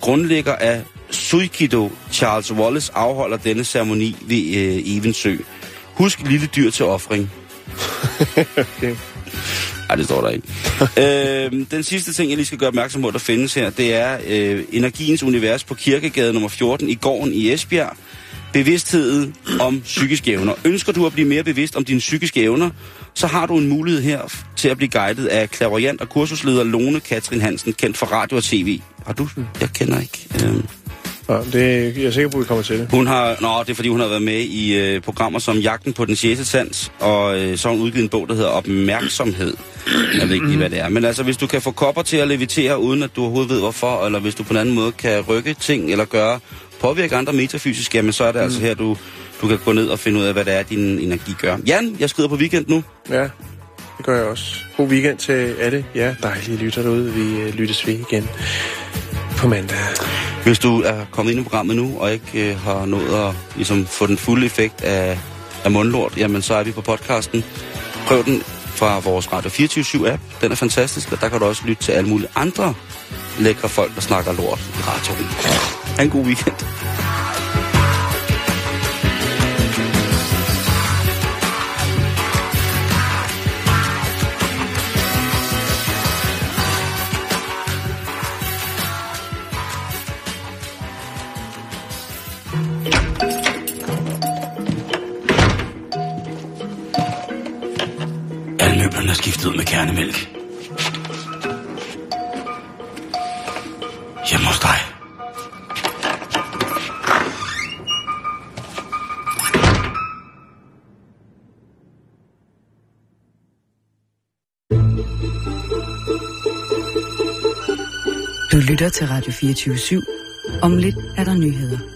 Grundlægger af Suikido Charles Wallace afholder denne ceremoni ved øh, Evensø. Husk lille dyr til offring. okay. Ej, det står der ikke. øh, den sidste ting, jeg lige skal gøre opmærksom på, der findes her, det er øh, Energiens Univers på Kirkegade nummer 14 i gården i Esbjerg. Bevidsthed om psykiske evner. Ønsker du at blive mere bevidst om dine psykiske evner, så har du en mulighed her til at blive guidet af klaverjant og kursusleder Lone Katrin Hansen, kendt for radio og tv. Har du? Jeg kender ikke. Øh, Ja, det, jeg er sikker på, at vi kommer til det. hun har, nå, det er fordi, hun har været med i øh, programmer som Jagten på den 6. sans, og øh, så har hun udgivet en bog, der hedder Opmærksomhed. Jeg ved ikke lige, hvad det er. Men altså, hvis du kan få kopper til at levitere, uden at du overhovedet ved hvorfor, eller hvis du på en anden måde kan rykke ting, eller gøre, påvirke andre metafysisk, jamen så er det mm. altså her, du, du kan gå ned og finde ud af, hvad det er, din energi gør. Jan, jeg skrider på weekend nu. Ja, det gør jeg også. God weekend til alle jer dejlige lytter derude. Vi øh, lyttes ved igen på mandag. Hvis du er kommet ind i programmet nu, og ikke øh, har nået at ligesom, få den fulde effekt af, af mundlort, jamen så er vi på podcasten. Prøv den fra vores Radio 24-7-app. Den er fantastisk, og der kan du også lytte til alle mulige andre lækre folk, der snakker lort i radioen. Ha' en god weekend. Kernemælk. Hjemme hos dig. Du lytter til Radio 24 /7. Om lidt er der nyheder.